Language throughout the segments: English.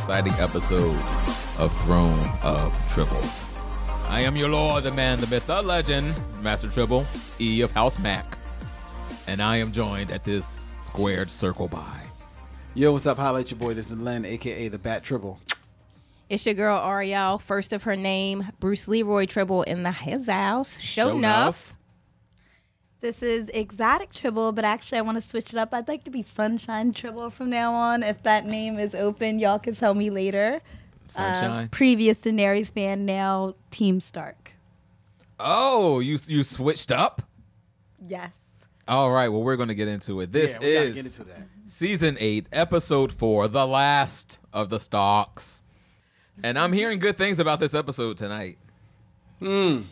exciting episode of Throne of Tribbles. I am your lord, the man, the myth, the legend, Master Tribble, E of House Mac. And I am joined at this squared circle by. Yo, what's up? Holla at your boy. This is Len, aka the Bat Tribble. It's your girl Ariel, first of her name, Bruce Leroy Tribble in the his house. Show Show enough. Enough. This is exotic Tribble, but actually I want to switch it up. I'd like to be Sunshine Tribble from now on. If that name is open, y'all can tell me later. Uh, Sunshine. previous Daenerys fan, now Team Stark. oh, you you switched up? Yes. All right, well, we're going to get into it. This yeah, we is get into that. season 8, episode 4, The Last of the Starks. And I'm hearing good things about this episode tonight. Hmm.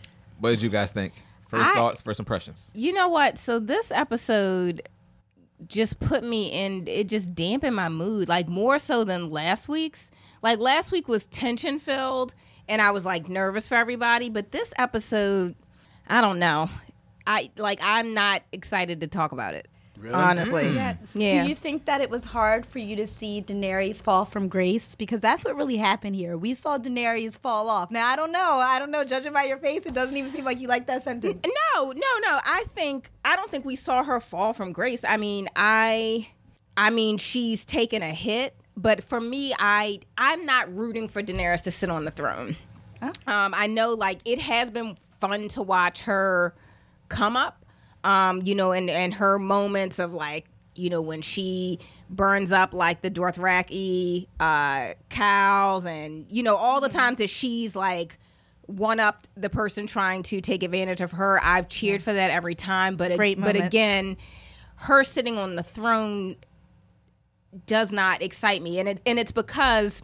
What did you guys think? First I- thoughts, first impressions. You know what? So this episode just put me in it just dampened my mood like more so than last week's like last week was tension filled and i was like nervous for everybody but this episode i don't know i like i'm not excited to talk about it honestly Yeah. yeah Do you think that it was hard for you to see Daenerys fall from grace? Because that's what really happened here. We saw Daenerys fall off. Now I don't know. I don't know. Judging by your face, it doesn't even seem like you like that sentence. No, no, no. I think I don't think we saw her fall from grace. I mean, I I mean, she's taken a hit, but for me, I I'm not rooting for Daenerys to sit on the throne. Um, I know like it has been fun to watch her come up. Um, you know, and and her moments of like, you know, when she burns up like the Dothraki uh cows and you know, all the times that she's like one up the person trying to take advantage of her. I've cheered for that every time, but Great but moments. again, her sitting on the throne does not excite me, and it and it's because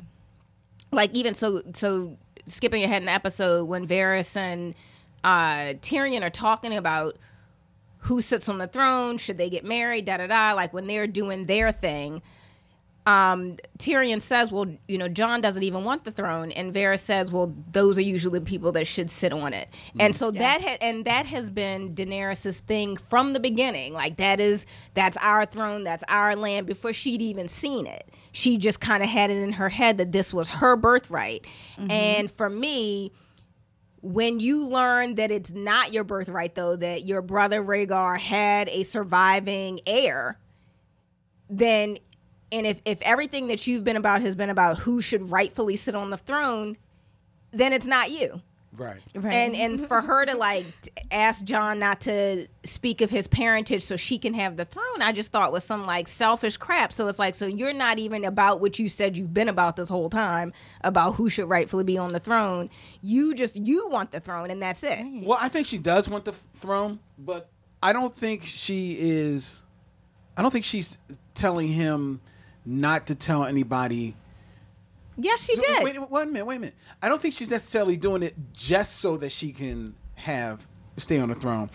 like even so so skipping ahead in the episode when Varys and uh, Tyrion are talking about who sits on the throne, should they get married, da da da. Like when they're doing their thing, um, Tyrion says, "Well, you know, John doesn't even want the throne," and Varys says, "Well, those are usually the people that should sit on it." And so that ha- and that has been Daenerys's thing from the beginning. Like that is that's our throne, that's our land. Before she'd even seen it, she just kind of had it in her head that this was her birthright. And for me, when you learn that it's not your birthright, though, that your brother Rhaegar had a surviving heir, then and if if everything that you've been about has been about who should rightfully sit on the throne, then it's not you. Right. Right. And and for her to like ask John not to speak of his parentage so she can have the throne, I just thought was some like selfish crap. So it's like so you're not even about what you said you've been about this whole time about who should rightfully be on the throne. You just you want the throne and that's it. Well, I think she does want the f- throne, but I don't think she is. I don't think she's telling him not to tell anybody. Yes, she So, did. Wait, wait a minute. Wait a minute. I don't think she's necessarily doing it just so that she can have stay on the throne.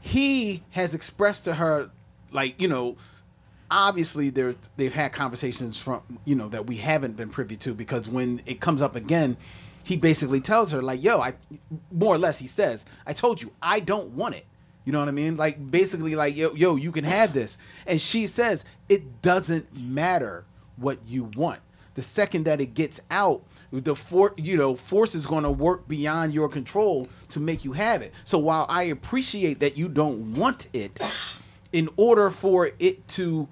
He has expressed to her, like you know, obviously there they've had conversations from you know that we haven't been privy to because when it comes up again, he basically tells her like, "Yo, I," more or less he says, "I told you I don't want it." You know what I mean? Like basically like, "Yo, yo, you can have this," and she says, "It doesn't matter what you want." The second that it gets out, the for you know force is going to work beyond your control to make you have it. So while I appreciate that you don't want it, in order for it to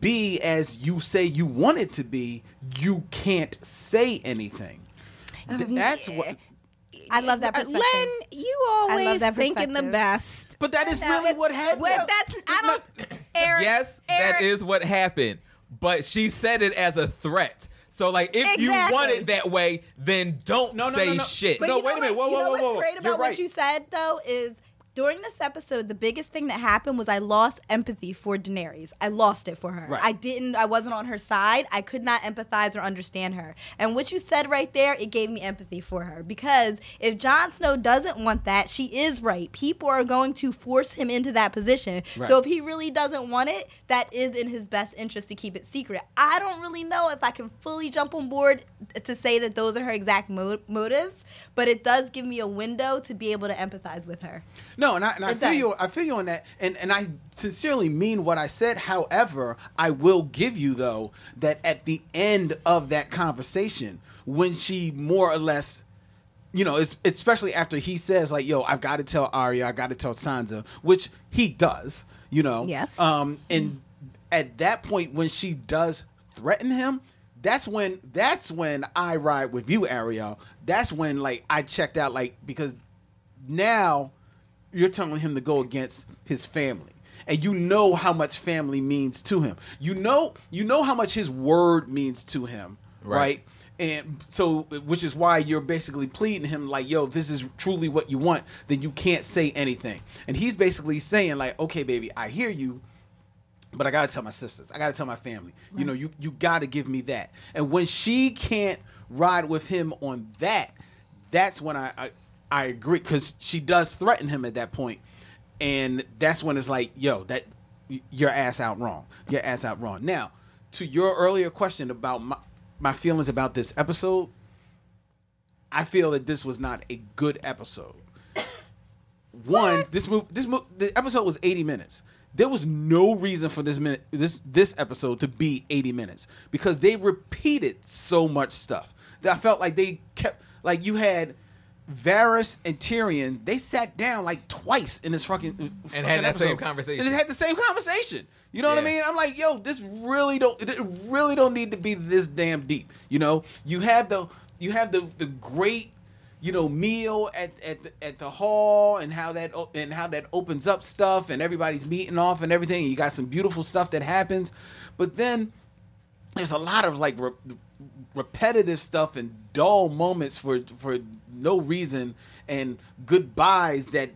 be as you say you want it to be, you can't say anything. Um, Th- That's what. I love that perspective. Len, you always thinking the best. But that is No, really it's- what happened. Well, that's I don't. Eric, yes, Eric, that is what happened. But she said it as a threat. So like if you want it that way, then don't No, no, say no, no. shit. But No, wait a minute. what- Whoa, you whoa, know whoa, what's whoa. great You're about right. what you said though is during this episode, the biggest thing that happened was I lost empathy for Daenerys. I lost it for her. Right. I didn't. I wasn't on her side. I could not empathize or understand her. And what you said right there, it gave me empathy for her because if Jon Snow doesn't want that, she is right. People are going to force him into that position. Right. So if he really doesn't want it, that is in his best interest to keep it secret. I don't really know if I can fully jump on board to say that those are her exact mo- motives, but it does give me a window to be able to empathize with her. No, and I, and I feel does. you. I feel you on that, and and I sincerely mean what I said. However, I will give you though that at the end of that conversation, when she more or less, you know, it's especially after he says like, "Yo, I've got to tell Arya, I got to tell Sansa," which he does, you know. Yes. Um, and at that point, when she does threaten him. That's when that's when I ride with you, Ariel. That's when like I checked out like because now you're telling him to go against his family and you know how much family means to him you know you know how much his word means to him right, Right. and so which is why you're basically pleading him like yo if this is truly what you want then you can't say anything and he's basically saying like okay baby i hear you but I gotta tell my sisters. I gotta tell my family. You know, you you gotta give me that. And when she can't ride with him on that, that's when I I, I agree because she does threaten him at that point, and that's when it's like, yo, that your ass out wrong. Your ass out wrong. Now, to your earlier question about my my feelings about this episode, I feel that this was not a good episode one this move this move the episode was 80 minutes there was no reason for this minute this this episode to be 80 minutes because they repeated so much stuff that i felt like they kept like you had Varys and Tyrion, they sat down like twice in this fucking uh, fucking had that same conversation. And they had the same conversation. You know what I mean? I'm like, yo, this really don't it really don't need to be this damn deep. You know, you have the you have the the great you know meal at at the, at the hall and how that and how that opens up stuff and everybody's meeting off and everything. You got some beautiful stuff that happens, but then there's a lot of like re- repetitive stuff and dull moments for for no reason and goodbyes that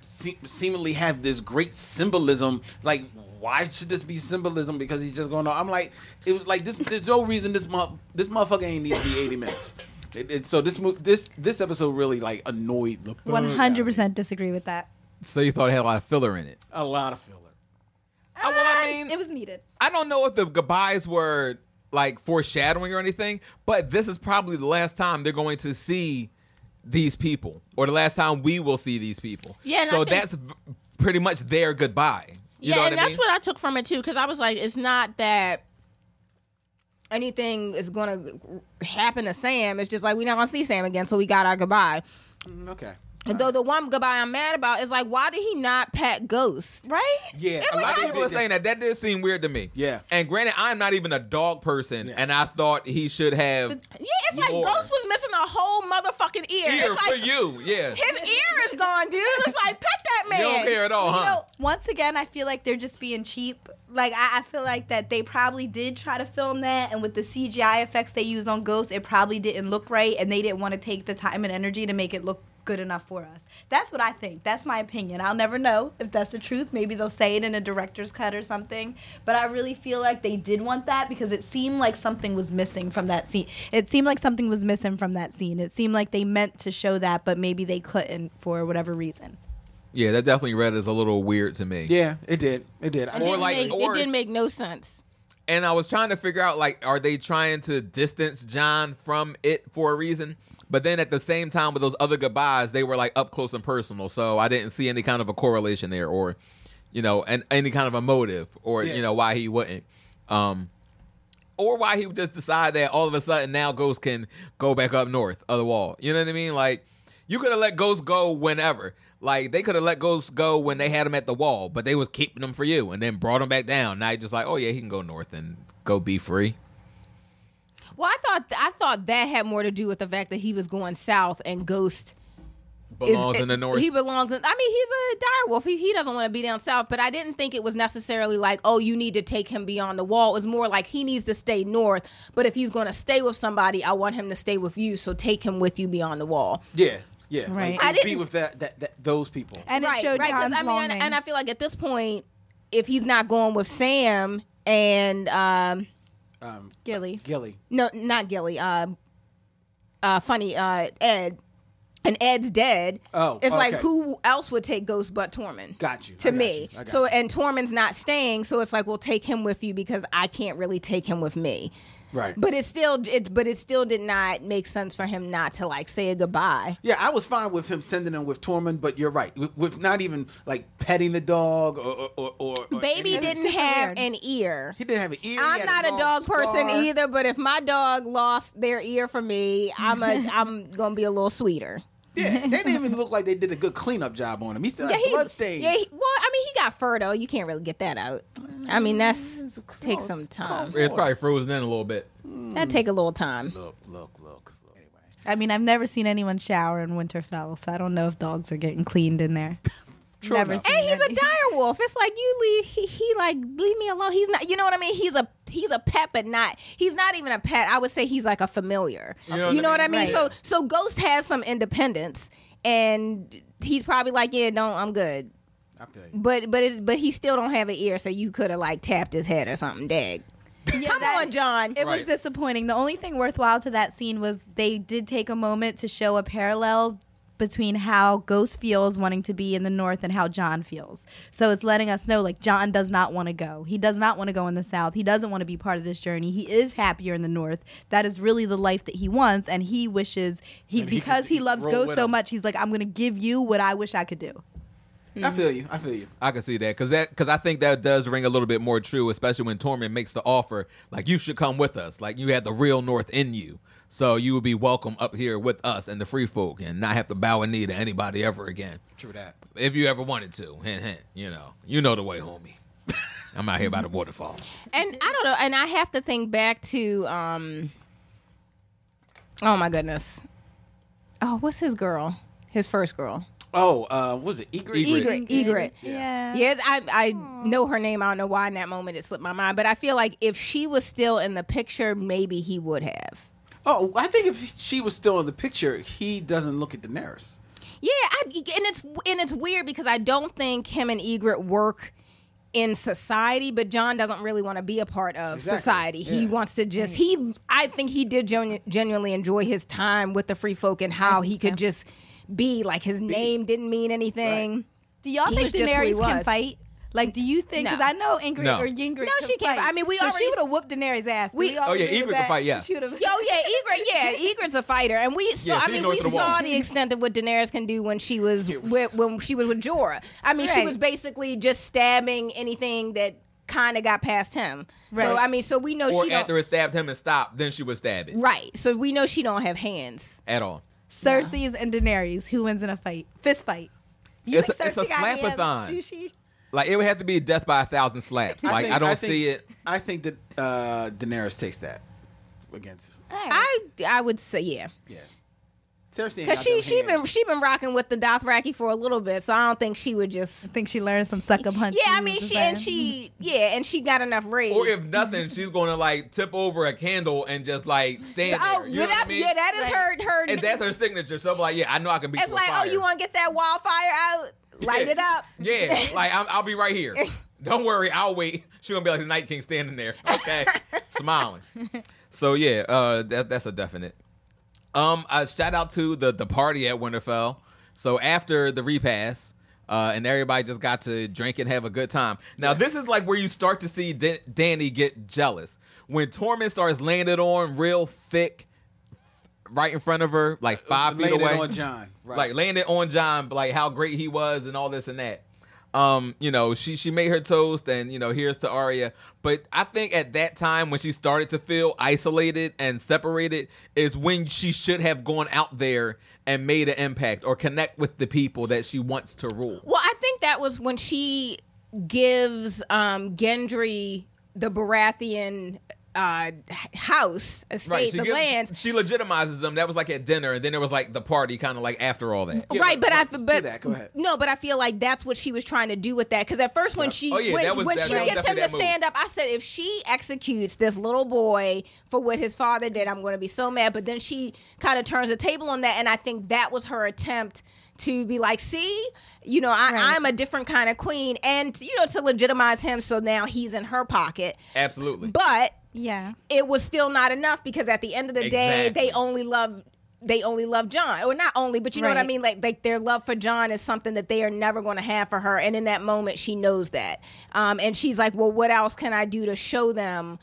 se- seemingly have this great symbolism like why should this be symbolism because he's just going on i'm like it was like this there's no reason this mo- this motherfucker ain't need to be 80 minutes it, it- so this mo- this this episode really like annoyed the fuck One out of hundred me. percent disagree with that. So you thought it had a lot of filler in it. a lot of filler Uh, well, I mean, it was needed. I don't know if the goodbyes were like foreshadowing or anything, but this is probably the last time they're going to see these people, or the last time we will see these people. Yeah, and so think- that's pretty much their goodbye. You yeah, know what and I that's mean? what I took from it too, because I was like, it's not that anything is going to happen to Sam. It's just like we're not going to see Sam again, so we got our goodbye. Mm, okay And Though the one goodbye I'm mad about is like, why did he not pat Ghost? Right? yeah It's a lot of people are saying that. That did seem weird to me. Yeah. And granted, I'm not even a dog person, Yes. and I thought he should have Yeah, it's like More. Ghost was missing a whole motherfucking ear. ear it's for like, you. Yeah. His ear is gone, dude. It's like, pet that man. You don't care at all, You huh? know, once again, I feel like they're just being cheap. Like I, I feel like that they probably did try to film that, and with the CGI effects they use on Ghost, it probably didn't look right, and they didn't want to take the time and energy to make it look good enough for us. That's what I think. That's my opinion. I'll never know if that's the truth. Maybe they'll say it in a director's cut or something. But I really feel like they did want that because it seemed like something was missing from that scene. It seemed like something was missing from that scene. It seemed like they meant to show that, but maybe they couldn't for whatever reason. Yeah, that definitely read as a little weird to me. yeah it did it did It Or didn't like- make, or- it didn't make no sense. And I was trying to figure out like, are they trying to distance John from it for a reason? But then at the same time with those other goodbyes, they were like up close and personal. So I didn't see any kind of a correlation there or, you know, and any kind of a motive or, Yeah. you know, why he wouldn't. Um or why he would just decide that all of a sudden now Ghost can go back up north of the wall. You know what I mean? Like you could have let Ghost go whenever. Like they could have let Ghost go when they had him at the wall, but they was keeping him for you and then brought him back down. Now you're just like, oh yeah, he can go north and go be free. Well, I thought I thought that had more to do with the fact that he was going south and Ghost is- Belongs in the north. He belongs in. I mean, he's a direwolf. He he doesn't want to be down south. But I didn't think it was necessarily like, oh, you need to take him beyond the wall. It was more like he needs to stay north. But if he's going to stay with somebody, I want him to stay with you. So take him with you beyond the wall. Yeah, Yeah, Right. Like, I it'd be didn't- with that, that, that those people. And it right, showed right. 'cause, John's I mean, and, longing. and I feel like at this point, if he's not going with Sam and um, Um, Gilly. Gilly. no, not Gilly, uh, uh, funny, uh, Ed, and Ed's dead. Oh, it's like who else would take Ghost but Tormund? Got you. To I got me, you. I got so you. and Tormund's not staying, so it's like, we'll take him with you because I can't really take him with me. Right. But it still, it, but it still did not make sense for him not to like say a goodbye. Yeah, I was fine with him sending him with Tormund, but you're right. With, with not even like petting the dog or or, or, or or Baby any of It was didn't have weird. an ear. He didn't have an ear. I'm not a long dog person either, but if my dog lost their ear for me, I'm a I'm gonna be a little sweeter. Yeah, they didn't even look like they did a good cleanup job on him. He still had blood stains. Yeah, he, well, I mean, he got fur though. You can't really get that out. I mean, mm, that's take close, some time. It's probably frozen in a little bit. That take a little time. look, look, look, look. Anyway, I mean, I've never seen anyone shower in Winterfell, so I don't know if dogs are getting cleaned in there. True never enough. seen And he's a any. dire wolf. It's like you leave. He, he like leave me alone. He's not. You know what I mean? He's a he's a pet, but not. He's not even a pet. I would say he's like a familiar. You know what I what I mean? mean? Right. So so Ghost has some independence, and he's probably like, yeah, don't. I'm good. I feel you. But but it, but he still don't have an ear, so you could have like tapped his head or something. Dag. Yeah, Come that- on, John. It was disappointing. The only thing worthwhile to that scene was they did take a moment to show a parallel between how Ghost feels wanting to be in the North and how John feels. So it's letting us know like John does not want to go. He does not want to go in the South. He doesn't want to be part of this journey. He is happier in the North. That is really the life that he wants, and he wishes he And because could- he he loves Ghost so him. much. He's like, I'm gonna give you what I wish I could do. I feel you. I feel you. I can see that because that because I think that does ring a little bit more true, especially when Tormund makes the offer like you should come with us, like you have the real North in you, so you will be welcome up here with us and the free folk, and not have to bow a knee to anybody ever again, True that. if you ever wanted to. Hint, hint. You know, you know the way, homie. I'm out here by the waterfall. And I don't know. And I have to think back to um. Oh my goodness. Oh, what's his girl? His first girl. Oh, uh, what was it Ygritte? Ygritte. Ygritte. Ygritte. Yeah. Yes, I I know her name. I don't know why in that moment it slipped my mind, but I feel like if she was still in the picture, maybe he would have. Oh, I think if she was still in the picture, he doesn't look at Daenerys. Yeah, I, and it's and it's weird because I don't think him and Ygritte work in society, but John doesn't really want to be a part of Exactly, society. He wants to just he. I think he did genu- genuinely enjoy his time with the free folk and how he could just be like his name didn't mean anything. Do y'all He think was just who he Daenerys can fight? Like, do you think? Because No. I know Ingrid No. or Yingrid. No, she can't. fight. I mean, we so already- she would have whooped Daenerys' ass. We- we Oh, yeah, agree with could fight, yeah. She would've- Yo, yeah, Ygritte, yeah, Ygritte's a fighter, and we saw. Yeah, I she mean, north we of the saw wall. the extent of what Daenerys can do when she was with, when she was with Jorah. I mean, she was basically just stabbing anything that kind of got past him. Right. So I mean, so we know Or she after don't. it stabbed him and stopped, then she would stab it Right. So we know she don't have hands. at all. Cersei's and Daenerys. Who wins in a fight? Fist fight. You It's think a- it's a Cersei got hands? slapathon. Do she? Like it would have to be death by a thousand slaps. Like I, don't think- see it. I think that uh, Daenerys takes that against. I I would say yeah, Yeah. Cersei ain't because got she them she been she been rocking with the Dothraki for a little bit, so I don't think she would just. I think she learned some suck up hunch. Yeah, I mean or she and she yeah, and she got enough rage. Or if nothing, she's going to like tip over a candle and just like stand oh, there. You yeah, know what I that's, mean? yeah, that is her her. And that's her signature. So I'm like, yeah, I know I can beat It's you with like, fire. oh, you want to get that wildfire out? Light Yeah. it up. Yeah, like I'm, I'll be right here. Don't worry, I'll wait. She gonna be like the Night King standing there, okay, smiling. So yeah, uh, that, that's a definite. Um, uh, shout out to the the party at Winterfell. So after the repass, uh, and everybody just got to drink and have a good time. Now this is like where you start to see Da- Danny get jealous when Tormund starts laying it on real thick, right in front of her, like five feet Laying it away on John, right. like laying it on John, like how great he was and all this and that. Um, you know, she she made her toast, and you know, here's to Arya. But I think at that time when she started to feel isolated and separated is when she should have gone out there and made an impact or connect with the people that she wants to rule. Well, I think that was when she gives um, Gendry the Baratheon uh, house, estate, She the gives- lands. She legitimizes them. That was like at dinner, and then there was like the party, kind of like after all that. Yeah, right, but I to but that, go ahead. no, but I feel like that's what she was trying to do with that because at first when she Oh, yeah, when, was- when that- she that gets him to that move. stand up, I said if she executes this little boy for what his father did, I'm going to be so mad. But then she kind of turns the table on that, and I think that was her attempt to be like, see, you know, I, Right. I'm a different kind of queen, and you know, to legitimize him, so now he's in her pocket. Absolutely. But Yeah. it was still not enough because at the end of the day, they only love they only love John, or not only, but you know what I mean. Like like their love for John is something that they are never going to have for her, and in that moment, she knows that, um, and she's like, well, what else can I do to show them?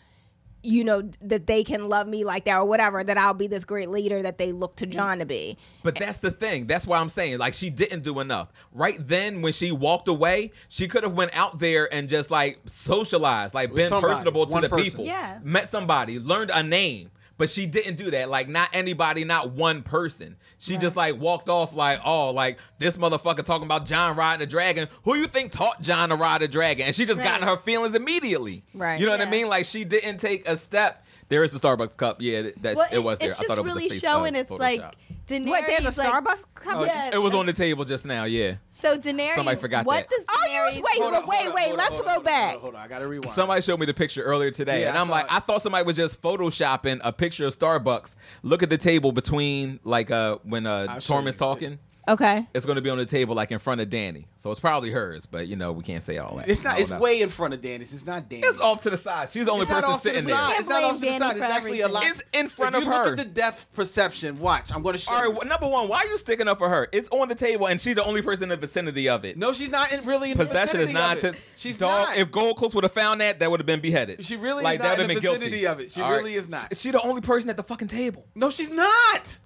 You know that they can love me like that, or whatever. That I'll be this great leader that they look to John to be. But that's the thing. That's why I'm saying like she didn't do enough. Right then when she walked away, she could have went out there and just like socialized, like been somebody, personable to the person. people. Yeah. Met somebody, learned a name. But she didn't do that. Like not anybody, not one person. She just like walked off like, oh, like this motherfucker talking about John riding a dragon. Who you think taught John to ride a dragon? And she just got in her feelings immediately. Right. You know what I mean? Like she didn't take a step. There is the Starbucks cup. Yeah, that Well, it was there. I thought it was really a face, showing uh, it's like Photoshop. Daenerys. What? There's a like, Starbucks cup. Yeah, It was on the table just now. Yeah. So Daenerys. Somebody forgot what that. does Oh, you was Daenerys? wait, Hold on, wait, hold on, wait. hold on, Let's hold go on, back. Hold on, hold on, I gotta rewind. Somebody showed me the picture earlier today, Yeah, and I I'm saw like, it. I thought somebody was just photoshopping a picture of Starbucks. Look at the table between, like, uh, when uh, I'll show Tormund's you. talking. Okay. It's going to be on the table, like in front of Danny. So it's probably hers, but you know we can't say all that. It's not. It's know. way in front of Danny's. It's not Danny's. It's off to the side. She's the only It's not person off to the sitting side. there. It's not off to the side. It's actually for a lot. It's in front if of you her. Look at the depth perception. Watch. I'm going to show All right, you. well, number one, why are you sticking up for her? It's on the table, and she's the only person in the vicinity of it. No, she's not in, really in the Possession is vicinity of it. nonsense. She's Dog, not. If Gold Close would have found that, that would have been beheaded. She really is like, not that would in have the been vicinity guilty. of it. She All right. really is not. She, she the only person at the fucking table. no, she's not.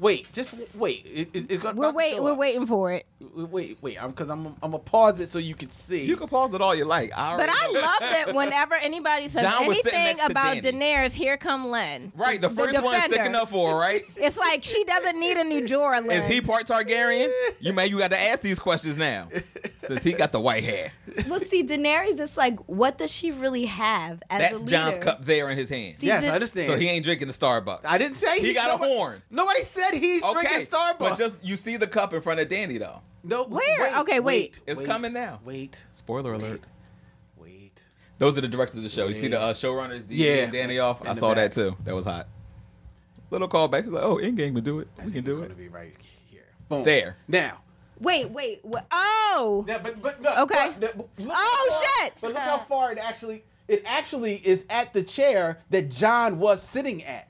Wait, just w- wait. It, it, it's gonna, We're about to wait. We're up. waiting for it. Wait, wait. I'm because I'm I'm gonna pause it so you can see. You can pause it all you like. I But I love that whenever anybody says John anything about Danny. Daenerys, here come Len. Right, the first one defender. sticking up for her, right? It's like she doesn't need a new Jorah. Len. Is he part Targaryen? You may you got to ask these questions now, since he got the white hair. Well, see, Daenerys. It's like, what does she really have as That's a leader? John's cup there in his hand. See, yes, did- I understand. So he ain't drinking the Starbucks. I didn't say He got a horn. Nobody said he's okay, drinking Starbucks. but just you see the cup in front of Danny though. no. Where? Wait, Okay, wait. It's wait, coming now. Wait. Spoiler alert. Wait. Those are the directors of the show. You see the uh, showrunners, D Yeah. and Danny off. In I the saw that too. That was hot. Little callback. She's like, "Oh, in game, we do it. I We think can it's do gonna it." be right here. Boom. There. Now. Wait, wait. What? Oh, Yeah, but but no, Okay. but- but look Oh, far- shit! But look how far it actually it actually is at the chair that John was sitting at.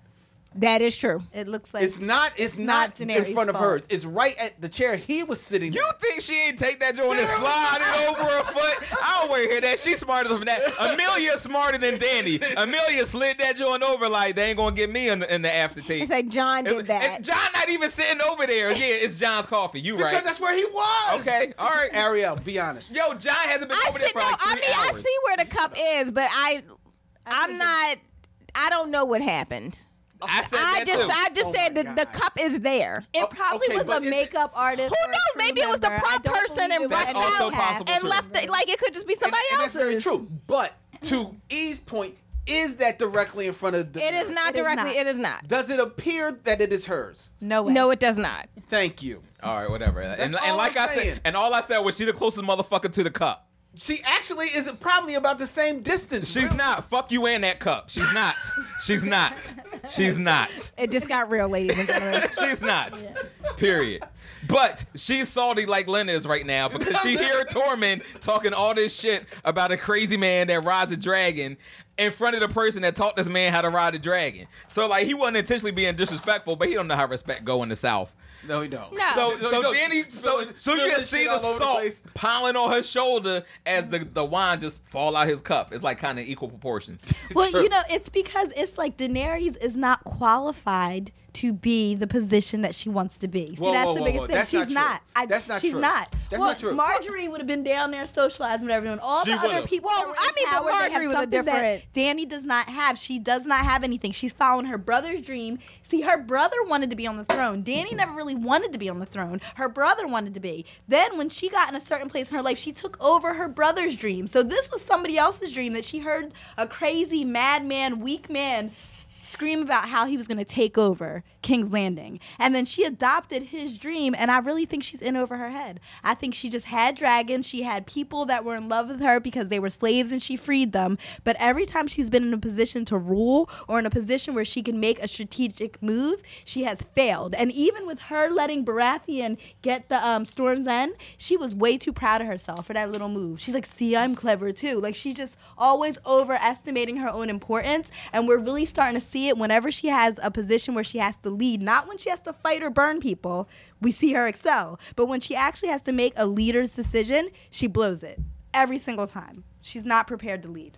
That is true. It looks like It's not. It's, not not, in Daenerys' front of fault. hers. It's right at the chair he was sitting. In. You at. think she ain't take that joint and slide it over her foot? I don't want to hear that. She's smarter than that. Emilia's smarter than Danny. Emilia slid that joint over like they ain't gonna get me in the, in the aftertaste. It's like John did And- that. and John not even sitting over there. Yeah, it's John's coffee. You because right? Because that's where he was. Okay, all right. Ariel, be honest. Yo, John hasn't been I over there see. for No, like I three mean, I see where the cup is, but I, I'm not. I don't know what happened. I said I that just, too. I just Oh said my that the God. cup is there. It Oh, probably okay, was but a it- makeup artist. Who or a knows? crew Maybe it was the member. I prop don't person believe and it was rushed That's also out possible, and too. left it. Like it could just be And, somebody and that's very true. But to E's point, is that directly in front of the? It is not It is directly. not. It is not. Does it appear that it is hers? No way. No, it does not. Thank you. all right, whatever. And, and all like I'm I saying. said, and all I said was she the closest motherfucker to the cup. She actually is probably about the same distance. She's not. Fuck you and that cup. She's not. She's not. She's not. It just got real, ladies and gentlemen. She's not. Period. But she's salty like Lena is right now because she hear Tormund talking all this shit about a crazy man that rides a dragon in front of the person that taught this man how to ride a dragon. So like he wasn't intentionally being disrespectful, but he don't know how respect go in the South. No, he don't. No. So, No, so no, Danny, so, spilling- so you spilling just see the all over the salt piling on her shoulder as the, the wine just fall out his cup. It's like kind of equal proportions. Well, you know, it's because it's like Daenerys is not qualified to be the position that she wants to be. See, Whoa, that's whoa, the biggest whoa. thing. That's she's not true. not. I, That's not she's true. not. That's well, not true. Margaery would have been down there socializing with everyone. All She the other would've. people. Well, were I mean, but power, they have Margaery was a something that different- Danny does not have. She does not have anything. She's following her brother's dream. See, her brother wanted to be on the throne. Danny never really wanted to be on the throne. Her brother wanted to be. Then, when she got in a certain place in her life, she took over her brother's dream. So this was somebody else's dream that she heard a crazy madman, weak man scream about how he was going to take over King's Landing. And then she adopted his dream, and I really think she's in over her head. I think she just had dragons. She had people that were in love with her because they were slaves and she freed them. But every time she's been in a position to rule or in a position where she can make a strategic move, she has failed. And even with her letting Baratheon get the um, Storm's End, she was way too proud of herself for that little move. She's like, see, I'm clever too. Like, she's just always overestimating her own importance. And we're really starting to see it whenever she has a position where she has to lead, not when she has to fight or burn people. We see her excel. But when she actually has to make a leader's decision, she blows it every single time. She's not prepared to lead.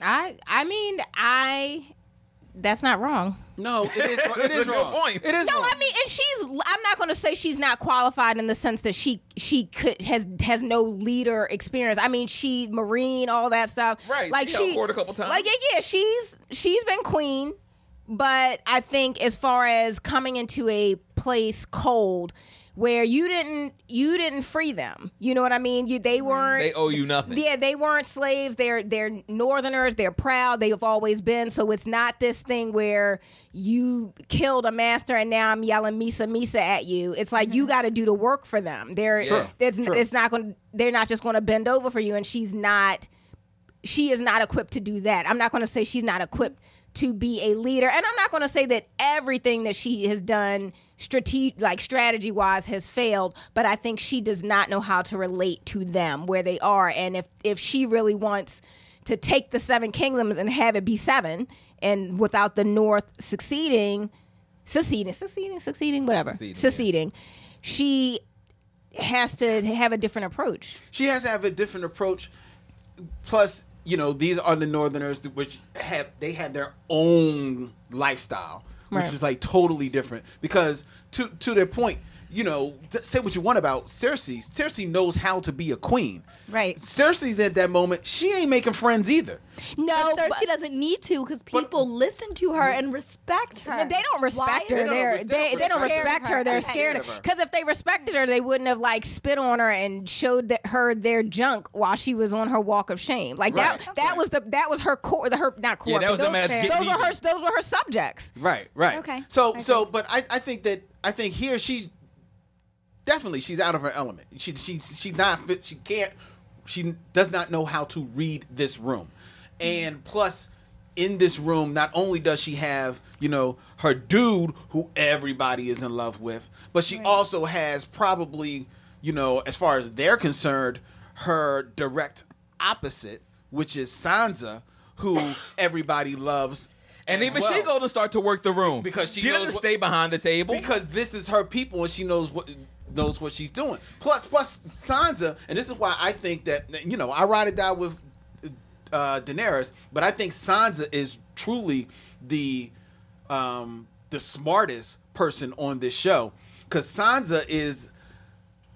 I I mean I that's not wrong. No, it is. It That's is a good wrong. point. It is No, wrong. I mean, and she's. I'm not going to say she's not qualified in the sense that she she could has has no leader experience. I mean, she Meereen all that stuff. Right, Like she she, court a couple times. Like yeah, yeah, she's she's been queen, but I think as far as coming into a place cold where you didn't you didn't free them. You know what I mean? You they weren't They owe you nothing. yeah, they weren't slaves. They're they're northerners. They're proud. They've always been. So it's not this thing where you killed a master and now I'm yelling Mhysa Mhysa at you. It's like you mm-hmm. got to do the work for them. They're True, it's, it's not going. They're not just going to bend over for you. And she's not. She is not equipped to do that. I'm not going to say she's not equipped to be a leader, and I'm not going to say that everything that she has done strategic like strategy wise has failed but i think she does not know how to relate to them where they are and if if she really wants to take the seven kingdoms and have it be seven and without the north succeeding succeeding succeeding succeeding whatever Seceding, yeah. succeeding she has to have a different approach she has to have a different approach. Plus, you know, these are the Northerners, which have they had their own lifestyle, which Right. is like totally different. Because to to their point, you know, say what you want about Cersei. Cersei knows how to be a queen. Right. Cersei's at that moment. She ain't making friends either. no but Cersei but- doesn't need to because people listen to her and respect her. They don't respect Why her. is- don't They're, they, they they don't don't respect respect her. her. They're Okay. scared of her. Because if they respected her, they wouldn't have like spit on her and showed that her their junk while she was on her walk of shame. Like Right. that. That was the that was her core. The her not core. Yeah, that was them those, as those were her. Those were her subjects. Right, right. Okay. So, Okay. so, but I, I think that I think here she definitely she's out of her element. She, she, she's not fit. She can't. She does not know how to read this room, and plus, in this room, not only does she have you know her dude who everybody is in love with, but she also has probably you know as far as they're concerned, her direct opposite, which is Sansa, who everybody loves. and even well she goes to start to work the room Because she she doesn't what- stay behind the table. because this is her people and she knows what knows what she's doing. Plus, plus Sansa, and this is why I think that you know I ride it down with uh, Daenerys, but I think Sansa is truly the um, the smartest person on this show because Sansa is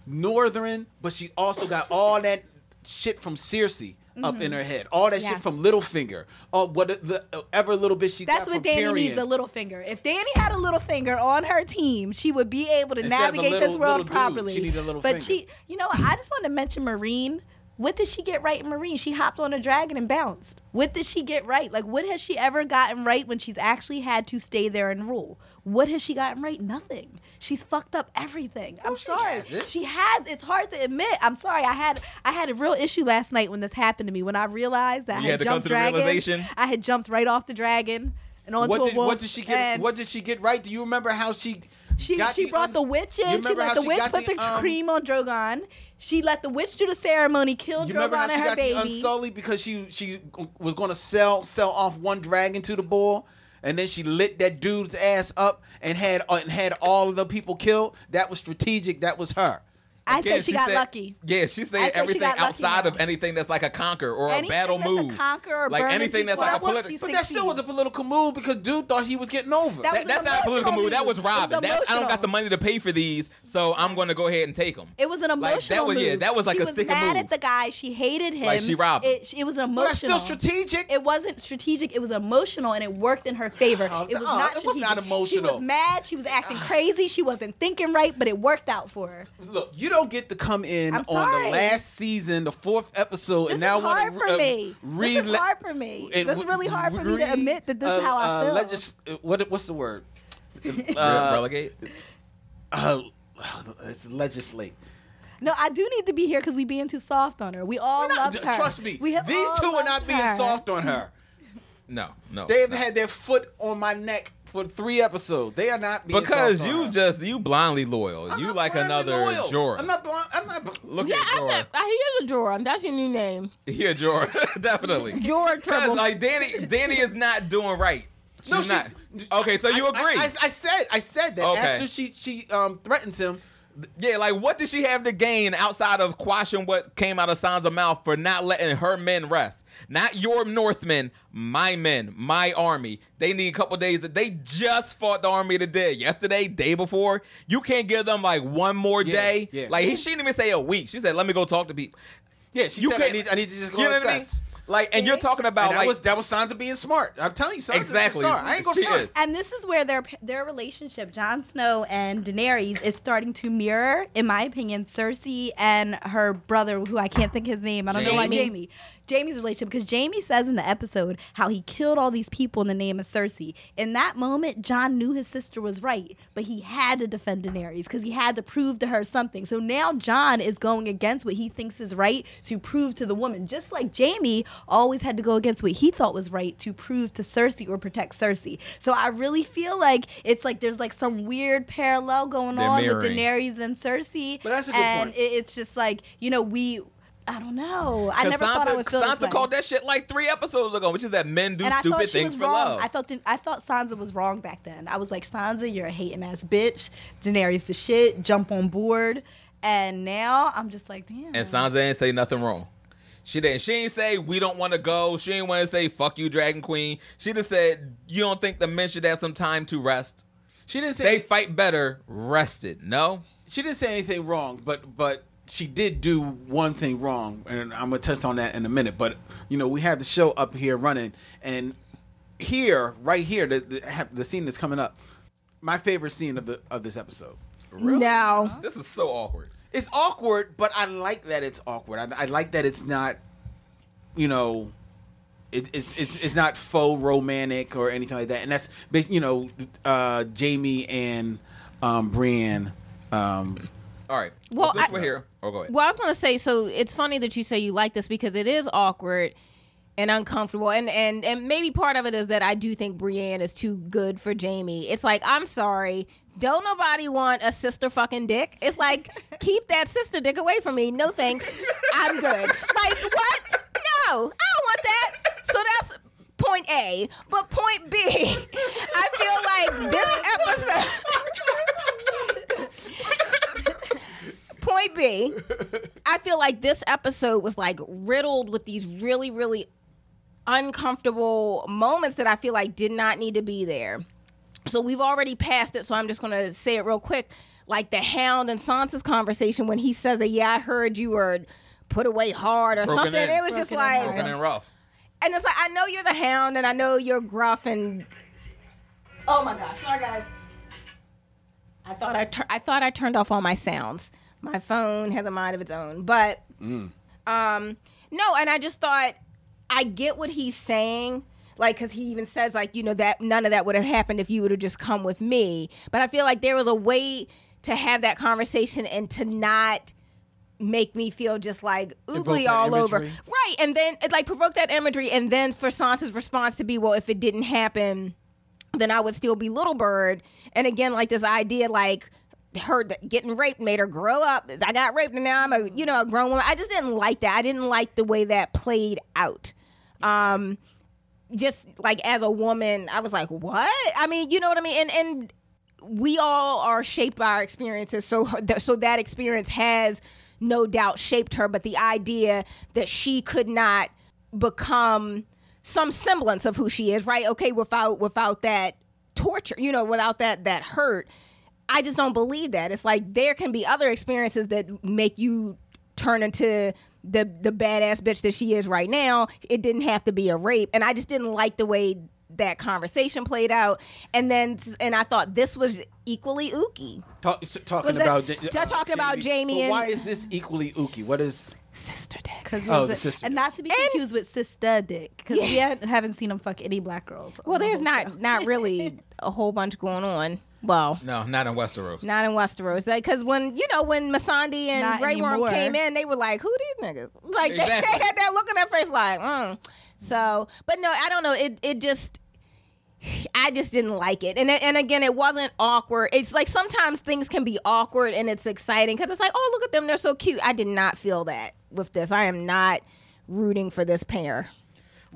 northern, but she also got all that shit from Cersei. Up in her mm-hmm. head, all that shit Yes. from Littlefinger, all what the ever little bit she That's what Danny Tyrion. needs a little finger. If Danny had a little finger on her team, she would be able to Instead navigate little- this world little dude, properly. she needs a little but finger. she, you know. I just want to mention Meereen. What did she get right in Meereen? She hopped on a dragon and bounced. What did she get right? Like, what has she ever gotten right when she's actually had to stay there and rule? What has she gotten right? Nothing. She's fucked up everything. I'm sorry. hasn't. She has. It's hard to admit. I'm sorry. I had I had a real issue last night when this happened to me. When I realized that You I had had to come jumped dragon. realization? I had jumped right off the dragon and onto what a did, wolf. what did she get? What did she get right? Do you remember how she? She got she the brought un- the witch in. She let the she witch put the, um, cream on Drogon. She let the witch do the ceremony, kill You remember how Drogon and her the baby. Unsullied because she she was going to sell sell off one dragon to the bull, and then she lit that dude's ass up and had uh, and had all of the people killed. That was strategic. That was her. I Again, said she, got said- lucky. Yeah, she said said everything outside now. of anything that's like a conquer or Anything a battle that's a move. conquer or like anything that's people like a political. she's But that still was a political move because dude thought he was getting over. That That, was that's an not a political move. That was move. Was robbing. That's, I don't got the money to pay for these, so I'm going to go ahead and take them. It was an emotional Like, that was move. yeah. That was like she a was sticker mad at the guy. She hated him. Like, she robbed him. It, it was emotional. Well, that's still strategic. It wasn't strategic. It was emotional, and it worked in her favor. Oh, it was not. it was not emotional. She was mad. She was acting crazy. She wasn't thinking right, but it worked out for her. Look, you don't get to come in I'm on sorry. the last season, the fourth episode, This and now is want hard to for me. This is hard for me. and This is really hard for me to admit that this is how I uh, feel. legis- uh, what what's the word? Uh, relegate. uh, it's legislate. No, I do need to be here because we being too soft on her. We all not- love her. Trust me, We have these two are not being her. soft on her. No, no. They've no. had their foot on my neck for three episodes. They are not being because soft on you just you blindly loyal. I'm you like another loyal. Jorah. I'm not blind. I'm not. bl- Look Yeah, at I'm Jorah. not, I hear the Jorah. That's your new name. Yeah, Jorah, definitely. Jorah Because Tribble. like Danny, Danny is not doing right. She's No, not. she's- Okay, so you I- agree? I, I, I said. I said that Okay. after she she um threatens him. yeah, like what did she have to gain outside of quashing what came out of Sansa's mouth for not letting her men rest? Not your Northmen, my men, my army. They need a couple days. That they just fought the army of the dead yesterday, day before. You can't give them like one more Yeah, day. yeah. Like he, she didn't even say a week. She said, "Let me go talk to people." Yeah, she You said I can't- need I need to just go You know what I mean? assess. Like, and you're talking about And that like was that was Sansa being smart. I'm telling you, Sansa's Exactly. A star. I ain't gonna She front. And this is where their their relationship, Jon Snow and Daenerys, is starting to mirror, in my opinion, Cersei and her brother, who I can't think his name. I don't know why Jamie. Jamie. Jamie's relationship because Jamie says in the episode how he killed all these people in the name of Cersei. In that moment, John knew his sister was right, but he had to defend Daenerys because he had to prove to her something. So now John is going against what he thinks is right to prove to the woman, just like Jamie always had to go against what he thought was right to prove to Cersei or protect Cersei. So I really feel like it's like there's like some weird parallel going They're on mirroring. with Daenerys and Cersei. But that's a good and point. it- it's just like you know we. I don't know. I never Sansa, thought I would feel this Sansa way. called that shit like three episodes ago, which is that men do and I stupid thought she things was for wrong. love. I thought I thought Sansa was wrong back then. I was like, Sansa, you're a hating ass bitch. Daenerys the shit. Jump on board. And now I'm just like, damn. and Sansa didn't say nothing wrong. She didn't. She ain't say we don't want to go. She ain't want to say fuck you, Dragon Queen. She just said you don't think the men should have some time to rest. She didn't say They fight better rested. No, she didn't say anything wrong, but but she did do one thing wrong, and I'm gonna touch on that in a minute. But you know, we have the show up here running, and here, right here, the the, the scene that's coming up. My favorite scene of the of this episode. Now, this is so awkward. It's awkward, but I like that it's awkward. I, I like that it's not, you know, it, it's it's it's not faux romantic or anything like that. And that's bas- you know, uh, Jamie and um, Brienne. Um, All right. Well, since I- we're here, oh go ahead. Well, I was going to say, so it's funny that you say you like this because it is awkward and uncomfortable, and and and maybe part of it is that I do think Brienne is too good for Jamie. It's like I'm sorry, don't nobody want a sister fucking dick. It's like keep that sister dick away from me. No thanks, I'm good. Like what? No, I don't want that. So that's point A. But point B, I feel like this episode. point B, I feel like this episode was like riddled with these really, really uncomfortable moments that I feel like did not need to be there. So we've already passed it, so I'm just gonna say it real quick. Like the Hound and Sansa's conversation when he says that, yeah, I heard you were put away hard or Broken something. in. It was just Broken in like, Broken and rough. and it's like I know you're the Hound, and I know you're gruff and. Oh my gosh! Sorry guys. I thought I tur- I thought I turned off all my sounds. My phone has a mind of its own, but um, no, and I just thought I get what he's saying. Like, cause he even says, like, you know, that none of that would have happened if you would have just come with me. But I feel like there was a way to have that conversation and to not make me feel just like oogly all over. Right. And then it like provoke that imagery and then for Sansa's response to be, well, if it didn't happen, then I would still be Little Bird. And again, like this idea like her that getting raped made her grow up. I got raped and now I'm a you know a grown woman. I just didn't like that. I didn't like the way that played out. Um just like as a woman, I was like, what? I mean, you know what I mean? And and we all are shaped by our experiences. So so that experience has no doubt shaped her. But the idea that she could not become some semblance of who she is, right? Okay, without without that torture, you know, without that that hurt. I just don't believe that. It's like there can be other experiences that make you turn into the the badass bitch that she is right now. It didn't have to be a rape, and I just didn't like the way that conversation played out. And then and I thought this was equally ooky. Talk, s- talking But about that- Ja- just uh, talking about Jamie But and- why is this equally ooky? What is? Sister dick. Oh, the a- sister and dick. not to be confused with sister dick, because we haven't, haven't seen him fuck any black girls. Well, on the there's not show. not really a whole bunch going on. Well, No, not in Westeros. Not in Westeros, because when you know when Missandei and Not Grey Worm came in, they were like, "Who these niggas?" Like they, they had that look on their face, like, mm. so. But no, I don't know. It it just. I just didn't like it, and and again, it wasn't awkward. It's like sometimes things can be awkward and it's exciting because it's like, oh, look at them, they're so cute. I did not feel that with this. I am not rooting for this pair.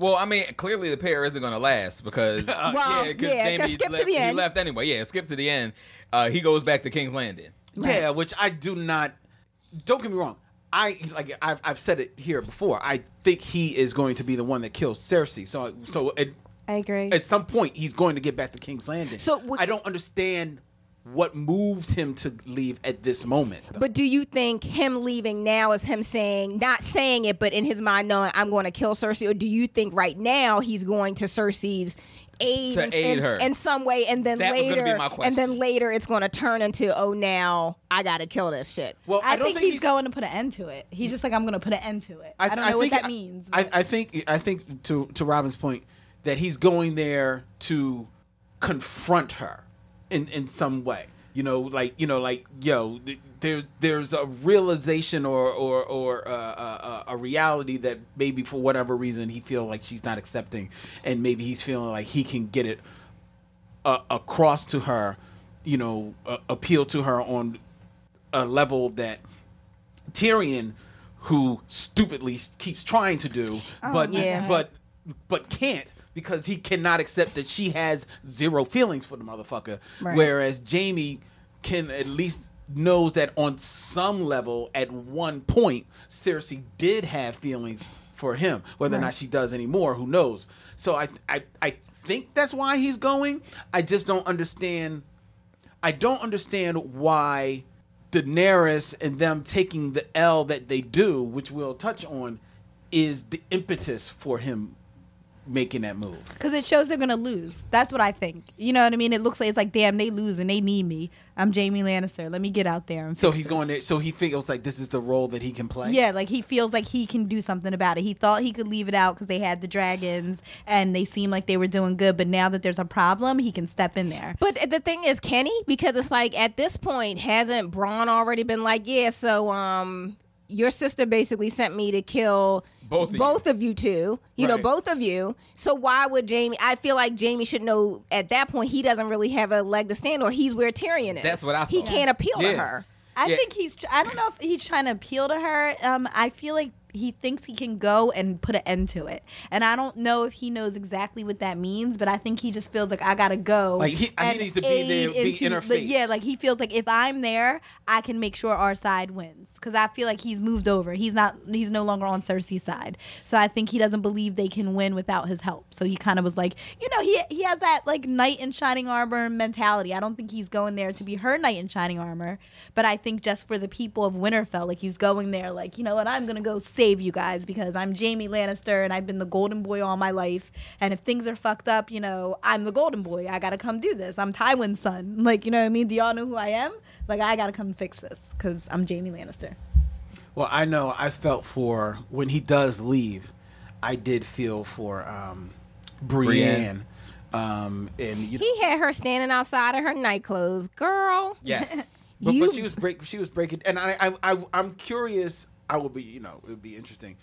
Well, I mean, clearly the pair isn't going to last because Well, yeah, 'cause yeah, 'cause Jaime skip to left, the he end. left anyway. Yeah, skip to the end. Uh, he goes back to King's Landing. Yeah, which I do not. Don't get me wrong. I like I've, I've said it here before. I think he is going to be the one that kills Cersei. So so at, I agree. at some point he's going to get back to King's Landing. So would- I don't understand what moved him to leave at this moment. though. But do you think him leaving now is him saying, not saying it, but in his mind knowing I'm going to kill Cersei, or do you think right now he's going to Cersei's aid, To in, aid in- her. in some way, and then That was later, be my and then later it's going to turn into, oh, now I got to kill this shit. well, I, don't think, he's, going to put an end to it. He's just like, I'm going to put an end to it. I, th- don't know what think- that means. I, I think I think to to Robin's point that he's going there to confront her in in some way. You know, like you know, like yo, there there's a realization or or or uh, uh, a reality that maybe for whatever reason he feels like she's not accepting, and maybe he's feeling like he can get it uh, across to her, you know, uh, appeal to her on a level that Tyrion, who stupidly keeps trying to do, but yeah. but but can't because he cannot accept that she has zero feelings for the motherfucker. Right. Whereas Jaime can at least knows that on some level, at one point, Cersei did have feelings for him. Whether or not she does anymore, who knows? So I I I think that's why he's going. I just don't understand. I don't understand why Daenerys and them taking the L that they do, which we'll touch on, is the impetus for him making that move. Because it shows they're gonna lose. That's what I think. You know what I mean? It looks like it's like, damn, they lose and they need me. I'm Jaime Lannister. Let me get out there. And So he's this. going there. So he feels like this is the role that he can play. Yeah, like he feels like he can do something about it. He thought he could leave it out because they had the dragons and they seemed like they were doing good. But now that there's a problem, he can step in there. But the thing is, Kenny, because it's like at this point, hasn't Bronn already been like, yeah, so um, your sister basically sent me to kill Both of you. of you two, you know, both of you. So why would Jaime? I feel like Jaime should know at that point he doesn't really have a leg to stand, on. he's where Tyrion is. That's what I He thought. can't appeal to her. I Yeah. think he's. I don't know if he's trying to appeal to her. Um, I feel like he thinks he can go and put an end to it, and I don't know if he knows exactly what that means. But I think he just feels like I gotta go. Like, he- he needs to be there, be the- interface. yeah, like he feels like if I'm there, I can make sure our side wins because I feel like he's moved over. He's not. He's no longer on Cersei's side. So I think he doesn't believe they can win without his help. So he kind of was like, you know, he he has that like knight in shining armor mentality. I don't think he's going there to be her knight in shining armor, but I think just for the people of Winterfell, like he's going there, like you know what, I'm gonna go save you guys because I'm Jaime Lannister and I've been the golden boy all my life. And if things are fucked up, you know, I'm the golden boy. I gotta come do this. I'm Tywin's son. Like you know what I mean? Do y'all know who I am? Like I gotta come fix this because I'm Jaime Lannister. Well, I know I felt for when he does leave. I did feel for um, Brienne. Um, and you know, He had her standing outside of her night clothes, girl. Yes. but, you- but she was break. She was breaking, and I, I, I, I'm curious. I will be, you know, it would be interesting.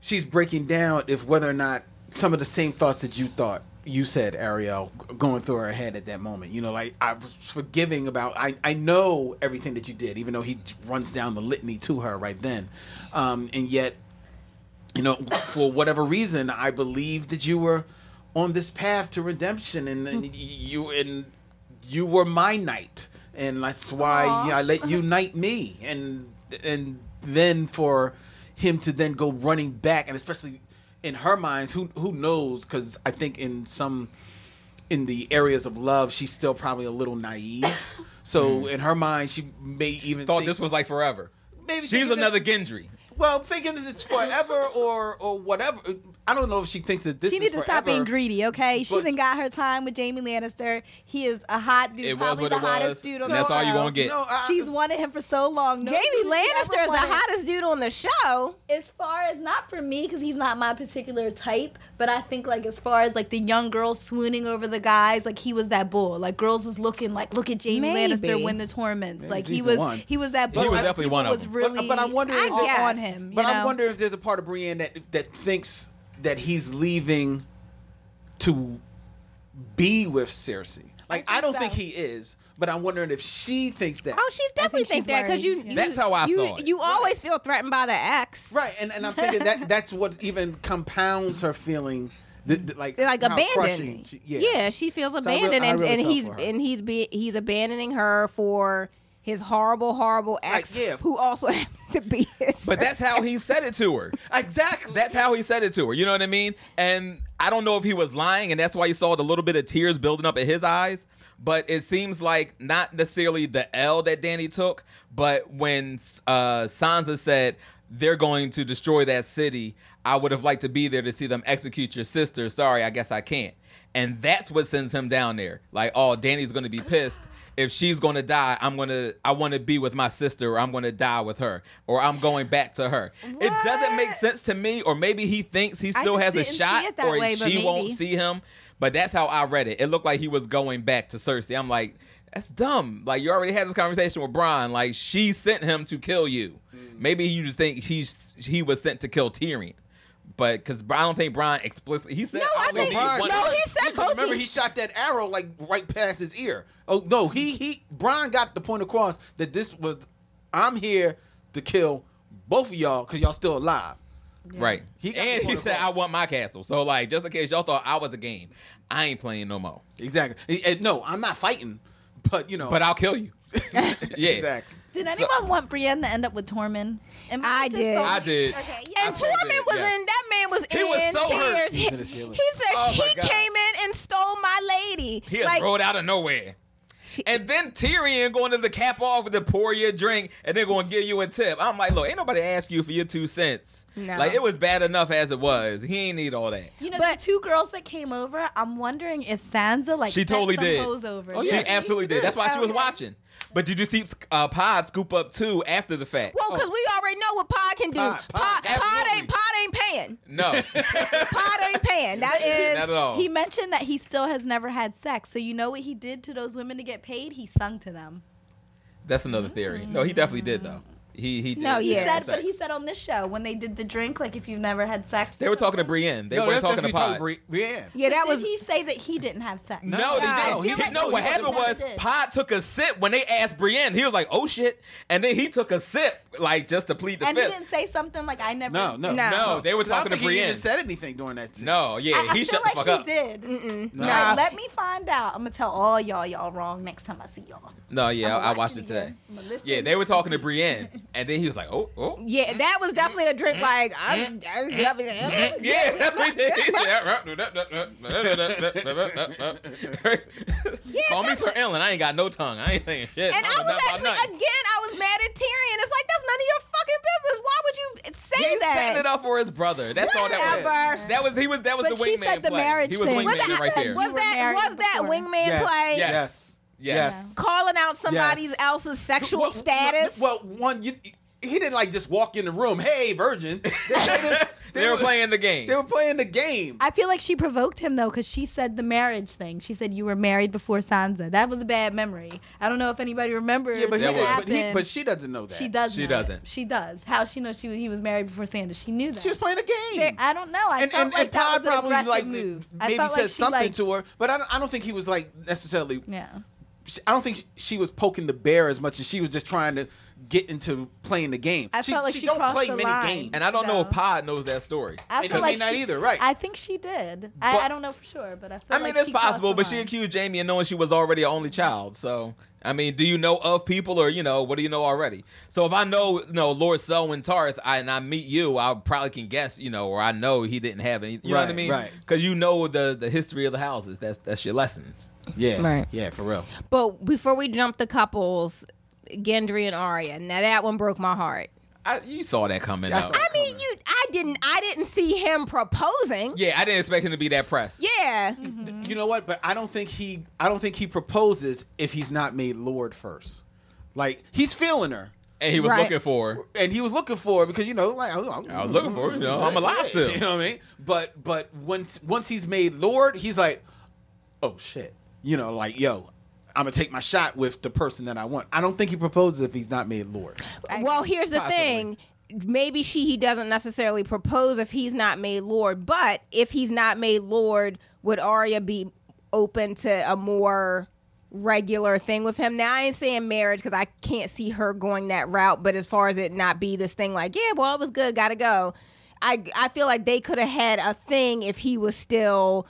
She's breaking down if whether or not some of the same thoughts that you thought you said, Ariel, going through her head at that moment. You know, like I was forgiving about. I, I know everything that you did, even though he runs down the litany to her right then, um, and yet you know, for whatever reason, I believe that you were on this path to redemption, and, and you and you were my knight, and that's why I let you knight me, and and then for him to then go running back, and especially in her mind, who who knows? Because I think in some in the areas of love, she's still probably a little naive. So mm-hmm. in her mind, she may even Thought think- this was like forever. Maybe She's thinking that- another Gendry. well, thinking that it's forever or or whatever. I don't know if she thinks that this is. She is needs to stop being greedy, okay? She But- done got her time with Jaime Lannister. He is a hot dude, It was probably what the it was, hottest dude on and that's all you show. gonna get. No, I, She's wanted him for so long. No Jaime Lannister is the hottest dude on the show. As far as not for me, because he's not my particular type, but I think like as far as like the young girls swooning over the guys, like he was that bull. Like girls was looking like, look at Jaime Maybe. Lannister win the tournaments. Maybe like he was, one. he was that bull. He was definitely people one of them. But- really but I'm wondering I all on him. you But I'm wondering if there's a part of Brienne that that thinks that he's leaving to be with Cersei. Like I, think don't so. think he is, but I'm wondering if she thinks that. Oh, she's definitely think think she's that because you, worried. you. That's how I you, saw it. You always feel threatened by the ex. Right, and, and I'm thinking that that's what even compounds her feeling, th- th- like like abandoned. she- yeah. she feels I abandoned, really- I and, really and felt he's and he's be, he's abandoning her for his horrible, horrible ex, yeah. who also happens to be his. But that's how he said it to her. exactly. That's how he said it to her. You know what I mean? And I don't know if he was lying, and that's why you saw the little bit of tears building up in his eyes. But it seems like not necessarily the L that Danny took, but when uh, Sansa said they're going to destroy that city, I would have liked to be there to see them execute your sister. Sorry, I guess I can't. And that's what sends him down there. Like, oh, Danny's going to be pissed. If she's going to die, I'm going to I want to be with my sister or I'm going to die with her or I'm going back to her. It doesn't make sense to me or maybe he thinks he still has a shot or way, but she won't see him. But that's how I read it. It looked like he was going back to Cersei. I'm like, that's dumb. Like you already had this conversation with Bronn. Like she sent him to kill you. Mm. Maybe you just think he's he was sent to kill Tyrion. But because I don't think Bronn explicitly he said No, I only think- Bronn- one- no, he said Yeah, 'cause both. Remember, he shot that arrow like right past his ear. Oh no, he he Bronn got the point across that this was I'm here to kill both of y'all because y'all still alive. right. He and he said. I want my castle. So like just in case y'all thought I was a game, I ain't playing no more. Exactly. And- and no, I'm not fighting, but you know. But I'll kill you. yeah. exactly. Did So- anyone want Brienne to end up with Tormund? Am I just did. I did. Okay, yeah. And I Tormund did, was yes. in. That man was He in was so hurt. tears. He's He, in his feelings. he said Oh, he God. came in and stole my lady. He has like, rolled out of nowhere. And then Tyrion going to the cap off to pour you a drink and they're going to give you a tip. I'm like, look, ain't nobody ask you for your two cents. No. Like, it was bad enough as it was. He ain't need all that. You know, But- the two girls that came over, I'm wondering if Sansa like She sent totally some did. over. Oh, She yeah. absolutely did. That's why she was Okay. watching. But did you see uh, Pod scoop up too after the fact? well, because we already know what Pod can do. Pod, Pod, Pod, Pod, ain't Pod ain't paying. no, Pod ain't paying. That is. not at all. He mentioned that he still has never had sex. So you know what he did to those women to get paid? He sung to them. That's another theory. No, he definitely did though. He he did. No, He said, but he said on this show when they did the drink, like if you've never had sex. They were talking to Brienne. They no, weren't talking to definitely Pod. Bri- Brienne. yeah, that Did was. he say that he didn't have sex? No, No, they didn't. feel He, like no, what happened was did. Pod took a sip when they asked Brienne. He was like, "Oh shit," and then he took a sip, like just to plead the And he didn't say something like I never. No, no, No. No, they were I don't talking to think he Brienne. even said anything during that. scene. No, yeah, I, I he feel shut like the fuck he up. did. Mm-mm. No. Let me find out. I'm gonna tell all y'all y'all wrong next time I see y'all. No, yeah, I'ma I watch watched it it today. again. I'ma listen. Yeah, they were talking to Brienne, and then he was like, "Oh, oh." Yeah, that was definitely a drink. Like, I'm, Yeah, that's what he did. He said, Call me Sir Ilyn. I ain't got no tongue. I ain't saying shit. And I I was actually again, I was mad at Tyrion. It's like that's none of your fucking business. Why would you say He's that? setting it up for his brother. That's all that was. Whatever. That was he was that was But the she wingman said the play. marriage he was thing. wingman Was that, right there. was that was that wingman play? Yes. Yes. Yes. Calling out somebody Yes. else's sexual Well, status. Well, one, you, he didn't like just walk in the room. Hey, virgin. They, they- They were playing the game. They were playing the game. I feel like she provoked him though, because she said the marriage thing. She said you were married before Sansa. That was a bad memory. I don't know if anybody remembers. yeah, but, he, what was- but, he, but she doesn't know that. She does. She know doesn't. She does. How she knows she was, he was married before Sansa? She knew that. She was playing a game. I don't know. I and felt and, like and that Pod was an probably like move. Maybe felt said like something like- to her, but I don't, I don't think he was like necessarily Yeah. I don't think she was poking the bear as much as she was just trying to get into playing the game. I felt like she don't play the many line. games. And I don't know if Pod knows that story. I feel like not she- either, right. I think she did. But- I, I don't know for sure, but I feel I like mean, it's she possible, the but she accused Jaime of knowing she was already an only child. So, I mean, do you know of people, or you know, what do you know already? So, if I know, you know, Lord Selwyn Tarth, I, and I meet you, I probably can guess, you know, or I know he didn't have any. You know what I mean? right. Because you know the the history of the houses. That's that's your lessons. yeah, Right. yeah, for real. But before we jump the couples, Gendry and Arya. Now that one broke my heart. I, you saw that coming That's out. all- I mean, you. I didn't. I didn't see him proposing. yeah, I didn't expect him to be that pressed. Yeah. Mm-hmm. You know what? But I don't think he. I don't think he proposes if he's not made Lord first. Like he's feeling her, And he was Right. looking for. her. and he was looking for her because you know, like oh, I was, I was looking for her. You know, I'm alive still. You know what I mean? But but once once he's made Lord, he's like, oh shit. You know, like yo, I'm gonna take my shot with the person that I want. I don't think he proposes if he's not made Lord. Well, here's the Possibly. thing. Maybe she he doesn't necessarily propose if he's not made Lord, but if he's not made Lord, would Arya be open to a more regular thing with him? Now I ain't saying marriage because I can't see her going that route, but as far as it not be this thing like, yeah, well, it was good, gotta go. I I feel like they could have had a thing if he was still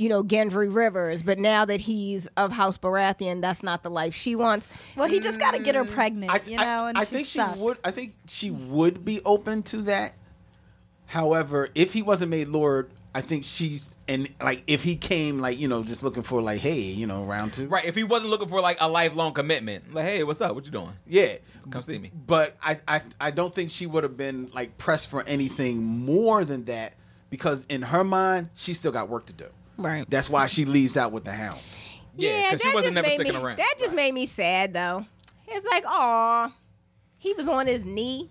you know, Gendry Rivers, but now that he's of House Baratheon, that's not the life she wants. Well, he just got to get her mm. pregnant, I, you know, I, and I she's think she stuck. would. I think she would be open to that. However, if he wasn't made Lord, I think she's and like if he came like you know just looking for like hey you know round two Right. If he wasn't looking for like a lifelong commitment, like, hey, what's up? What you doing? yeah Come see me. but I, I I don't think she would have been like pressed for anything more than that because in her mind she still got work to do. Right. That's why she leaves out with the hound. Yeah, 'cause she that wasn't just never made sticking me, around. That just made me sad though. It's like, aw, he was on his knee.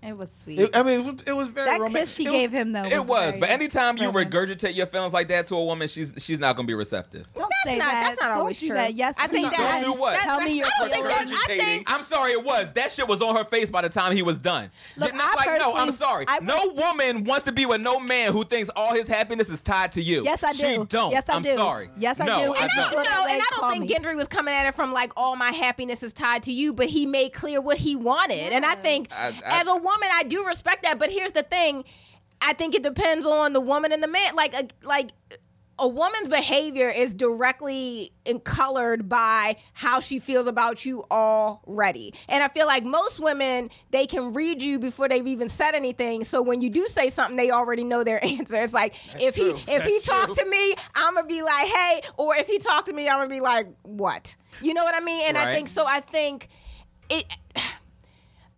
It was sweet. It- I mean, it was, it was very that romantic. kiss she It was- gave him though. It was, very but anytime you romantic. regurgitate your feelings like that to a woman, she's she's not gonna be receptive. Don't That's say not- that. that's not Don't always true. That. Yes, I think that- Don't do what? Tell me your I don't think feelings. that- I think- I'm sorry, it was. That shit was on her face by the time he was done. Look, not I like, no, I'm sorry. I no woman wants to be with no man who thinks all his happiness is tied to you. Yes, I do. She do. don't. Yes, I I'm do. sorry. Yes, I no, do. I And And I don't. don't know, and I don't think. Gendry was coming at it from like all my happiness is tied to you, but he made clear what he wanted. And I think I- I- as a woman, I do respect that. But here's the thing: I think it depends on the woman and the man. Like, a, like a woman's behavior is directly colored by how she feels about you already. And I feel like most women, they can read you before they've even said anything. So when you do say something, they already know their answer. It's like if true. he if he talked to me, I'm gonna be like, hey, or if he talked to me, I'm gonna be like, what? You know what I mean? And I think so. I think it.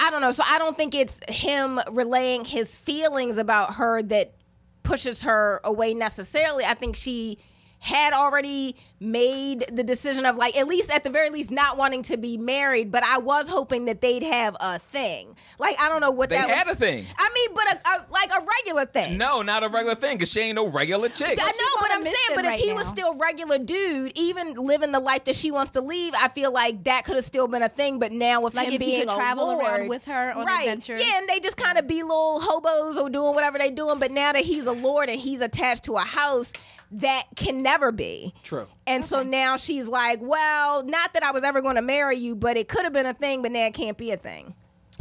I don't know. So I don't think it's him relaying his feelings about her that pushes her away necessarily. I think she had already made the decision of like at least at the very least not wanting to be married but i was hoping that they'd have a thing like i don't know what They that had was. a thing. i mean but a, a, like a regular thing No, not a regular thing, because she ain't no regular chick. I know, but on a I'm saying, mission but if right he was now. still regular dude, even living the life that she wants to leave, I feel like that could have still been a thing. But now with Like him if he being could a travel around lord- with her on right? adventures. Yeah, and they just kind of be little hobos or doing whatever they doing. But now that he's a lord and he's attached to a house, that can never be True. And so now she's like, well, not that I was ever going to marry you, but it could have been a thing, but now it can't be a thing.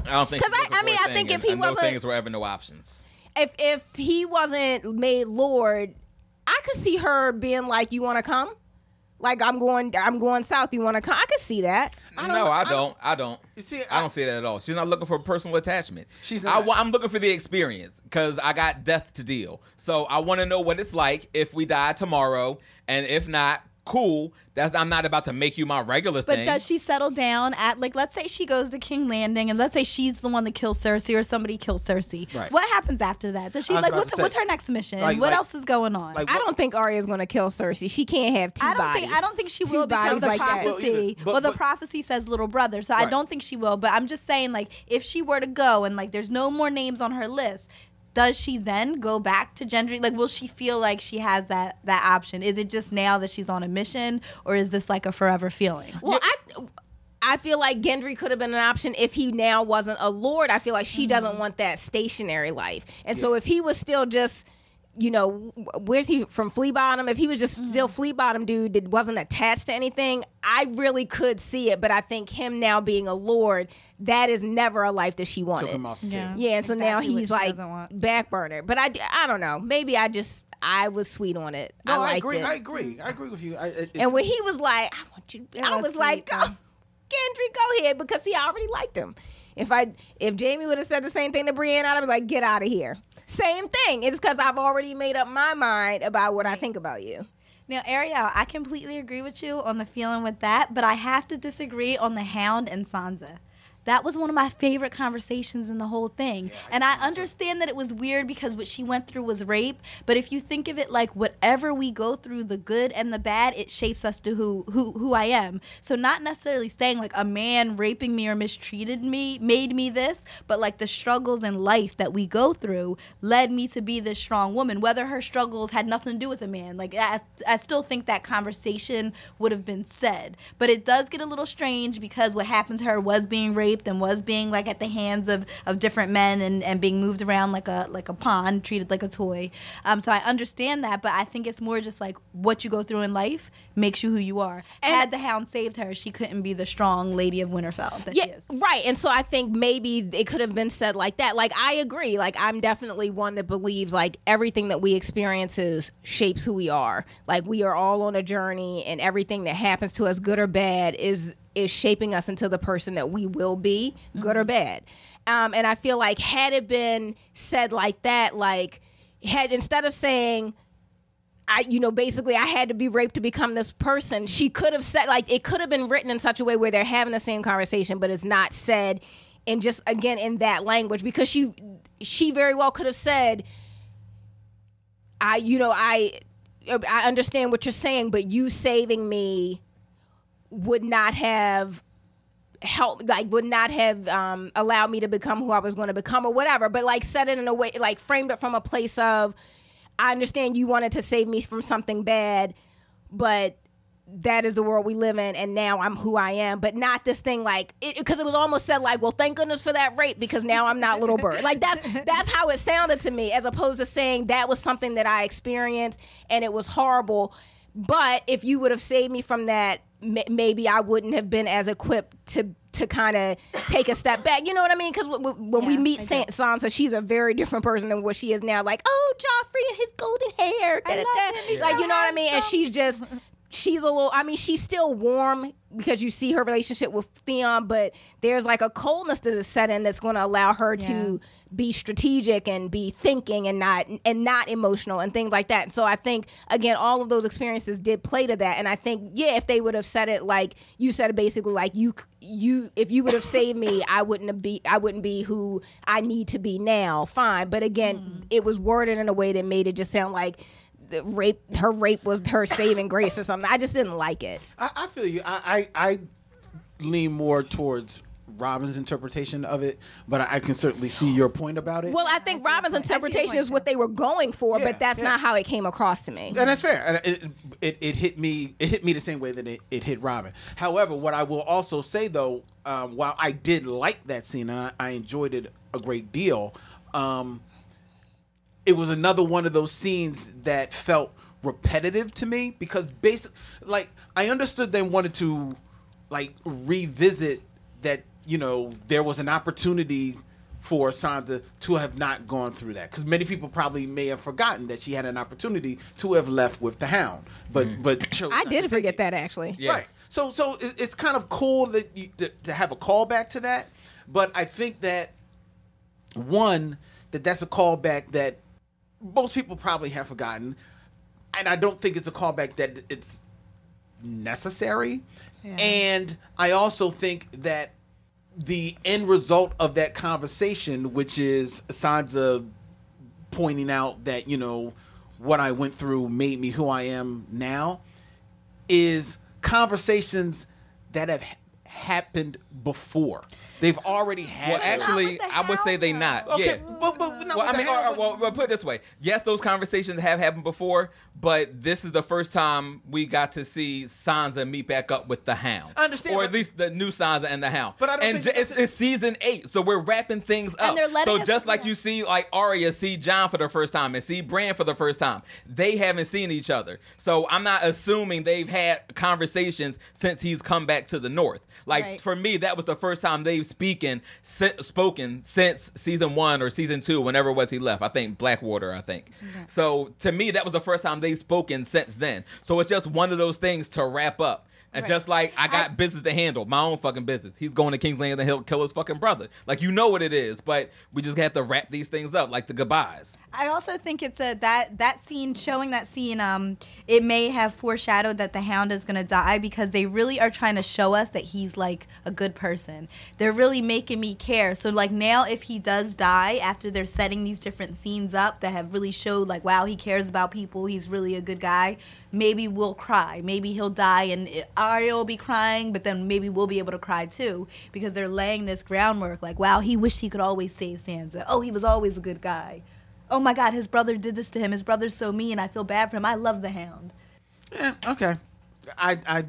I don't think. Because I- looking I mean, a I thing, think if he wasn't- no things were ever no options. If if he wasn't made lord, I could see her being like, "You want to come?" Like I'm going, I'm going south. You want to come? I could see that. No, know. I I don't. I don't. You see, I I- don't see that at all. She's not looking for personal attachment. She's not. wa- I'm looking for the experience because I got death to deal. So I want to know what it's like if we die tomorrow, and if not, cool. That's I'm not about to make you my regular But thing. But does she settle down at like let's say she goes to King Landing and let's say she's the one that kills Cersei or somebody kills Cersei. Right. What happens after that? Does she like what's say, what's her next mission? like- what like- else is going on? like- I don't think Arya's going to kill Cersei. She can't have two I don't bodies. think I don't think she Two will because the like prophecy. Well. But- well, the but- prophecy says little brother, so I don't think she will. But I'm just saying, like, if she were to go and like, there's no more names on her list. Does she then go back to Gendry? Like, will she feel like she has that that option? Is it just now that she's on a mission, or is this like a forever feeling? Well, I I feel like Gendry could have been an option if he now wasn't a lord. I feel like she mm-hmm. doesn't want that stationary life, and so if he was still just you know, where's he from Flea Bottom? If he was just still mm. Flea Bottom dude that wasn't attached to anything, I really could see it. But I think him now being a lord, that is never a life that she wanted. Took him off the Yeah. Yeah, and so now Exactly what he's like back burner. But I, I don't know. Maybe I just I was sweet on it. No, I I, agree. it. I agree. I agree with you. I, it- and when he was like, I want you, It I was was like, go, though. Oh, Gendry, go ahead because he already liked him. If I if Jaime would have said the same thing to Brienne, I'd be like, get out of here. Same thing. It's because I've already made up my mind about what I think about you. Now, Ariel, I completely agree with you on the feeling with that, but I have to disagree on the Hound and Sansa. That was one of my favorite conversations in the whole thing. and I understand that it was weird because what she went through was rape, but if you think of it like whatever we go through, the good and the bad, it shapes us to who who who I am. So not necessarily saying like a man raping me or mistreated me made me this, but like the struggles in life that we go through led me to be this strong woman. Whether her struggles had nothing to do with a man, like I, I still think that conversation would have been said. But it does get a little strange because what happened to her was being raped and was being like at the hands of, of different men and, and being moved around like a like a pawn, treated like a toy. Um, so I understand that, but I think it's more just like what you go through in life makes you who you are. And- Had the Hound saved her, she couldn't be the strong lady of Winterfell that she Yeah, is. right. And so I think maybe it could have been said like that. Like I agree. Like I'm definitely one that believes like everything that we experiences shapes who we are. Like we are all on a journey, and everything that happens to us, good or bad, is is shaping us into the person that we will be, good or bad. Um, and I feel like had it been said like that, like had instead of saying I, you know, basically I had to be raped to become this person. She could have said, like, it could have been written in such a way where they're having the same conversation, but it's not said in just, again, in that language because she, she very well could have said, I, you know, I, I understand what you're saying, but you saving me would not have help like would not have um allowed me to become who I was going to become or whatever. But like said it in a way like framed it from a place of I understand you wanted to save me from something bad but that is the world we live in and now I'm who I am. But not this thing like because it, was almost said like well thank goodness for that rape because now I'm not little bird. Like that's that's how it sounded to me as opposed to saying that was something that I experienced and it was horrible but if you would have saved me from that m- maybe I wouldn't have been as equipped to to kind of take a step back. You know what I mean? Because w- w- when we meet Sansa, she's a very different person than what she is now. Like, oh, Joffrey and his golden hair, da, da, love da. him. Like you know what I mean? And she's just. She's a little. I mean, she's still warm because you see her relationship with Theon, but there's like a coldness that is set in that's going to allow her to be strategic and be thinking and not and not emotional and things like that. And so I think again, all of those experiences did play to that. And I think yeah, if they would have said it like you said it basically like you you if you would have saved me, I wouldn't have be I wouldn't be who I need to be now. Fine, but again, mm. it was worded in a way that made it just sound like the rape her rape was her saving grace or something. I just didn't like it. I, I feel you. I, I I lean more towards Robin's interpretation of it, but I, I can certainly see your point about it. Well, I think Robin's. I see your interpretation is what they were going for, Yeah, but that's yeah. not how it came across to me. and that's fair. And it, it, it hit me. It hit me the same way that it, it hit Robin. However, what I will also say though, um, while I did like that scene and I, I enjoyed it a great deal, um, it was another one of those scenes that felt repetitive to me because basic, like I understood they wanted to like revisit that you know there was an opportunity for Sansa to have not gone through that because many people probably may have forgotten that she had an opportunity to have left with the Hound, but mm. but chose I did take forget it. that actually. Yeah. Right. So so it's kind of cool that you to, to have a callback to that, but I think that one that that's a callback that most people probably have forgotten, and I don't think it's a callback that it's necessary. And I also think that the end result of that conversation, which is Sansa pointing out that you know what I went through made me who I am now, is conversations that have happened before. They've already had. Well, actually, Not with the I would say they not. okay, Yeah. but, but not Well, I the mean, or, or, well, well, put it this way: yes, those conversations have happened before, but this is the first time we got to see Sansa meet back up with the Hound. I understand, or at least the new Sansa and the Hound. But I don't and think j- it's, it's season eight, so we're wrapping things up. And they're letting so us- just like you see, like Arya see Jon for the first time and see Bran for the first time, they haven't seen each other. So I'm not assuming they've had conversations since he's come back to the North. Like Right. for me, that was the first time they've speaking spoken since season one or season two, whenever it was he left. I think Blackwater. I think. So to me, that was the first time they've spoken since then. So it's just one of those things to wrap up. And Right. just like I got I- business to handle, my own fucking business. He's going to King's Landing and he'll kill his fucking brother. Like you know what it is, but we just have to wrap these things up, like the goodbyes. I also think it's a that that scene showing that scene um it may have foreshadowed that the hound is going to die because they really are trying to show us that he's like a good person. They're really making me care. So like now if he does die after they're setting these different scenes up that have really showed like wow, he cares about people, he's really a good guy, maybe we'll cry. Maybe he'll die and Arya will be crying, but then maybe we'll be able to cry too because they're laying this groundwork like wow, he wished he could always save Sansa. Oh, he was always a good guy oh my god, his brother did this to him. His brother's so mean. I feel bad for him. I love the hound. Yeah, okay. I I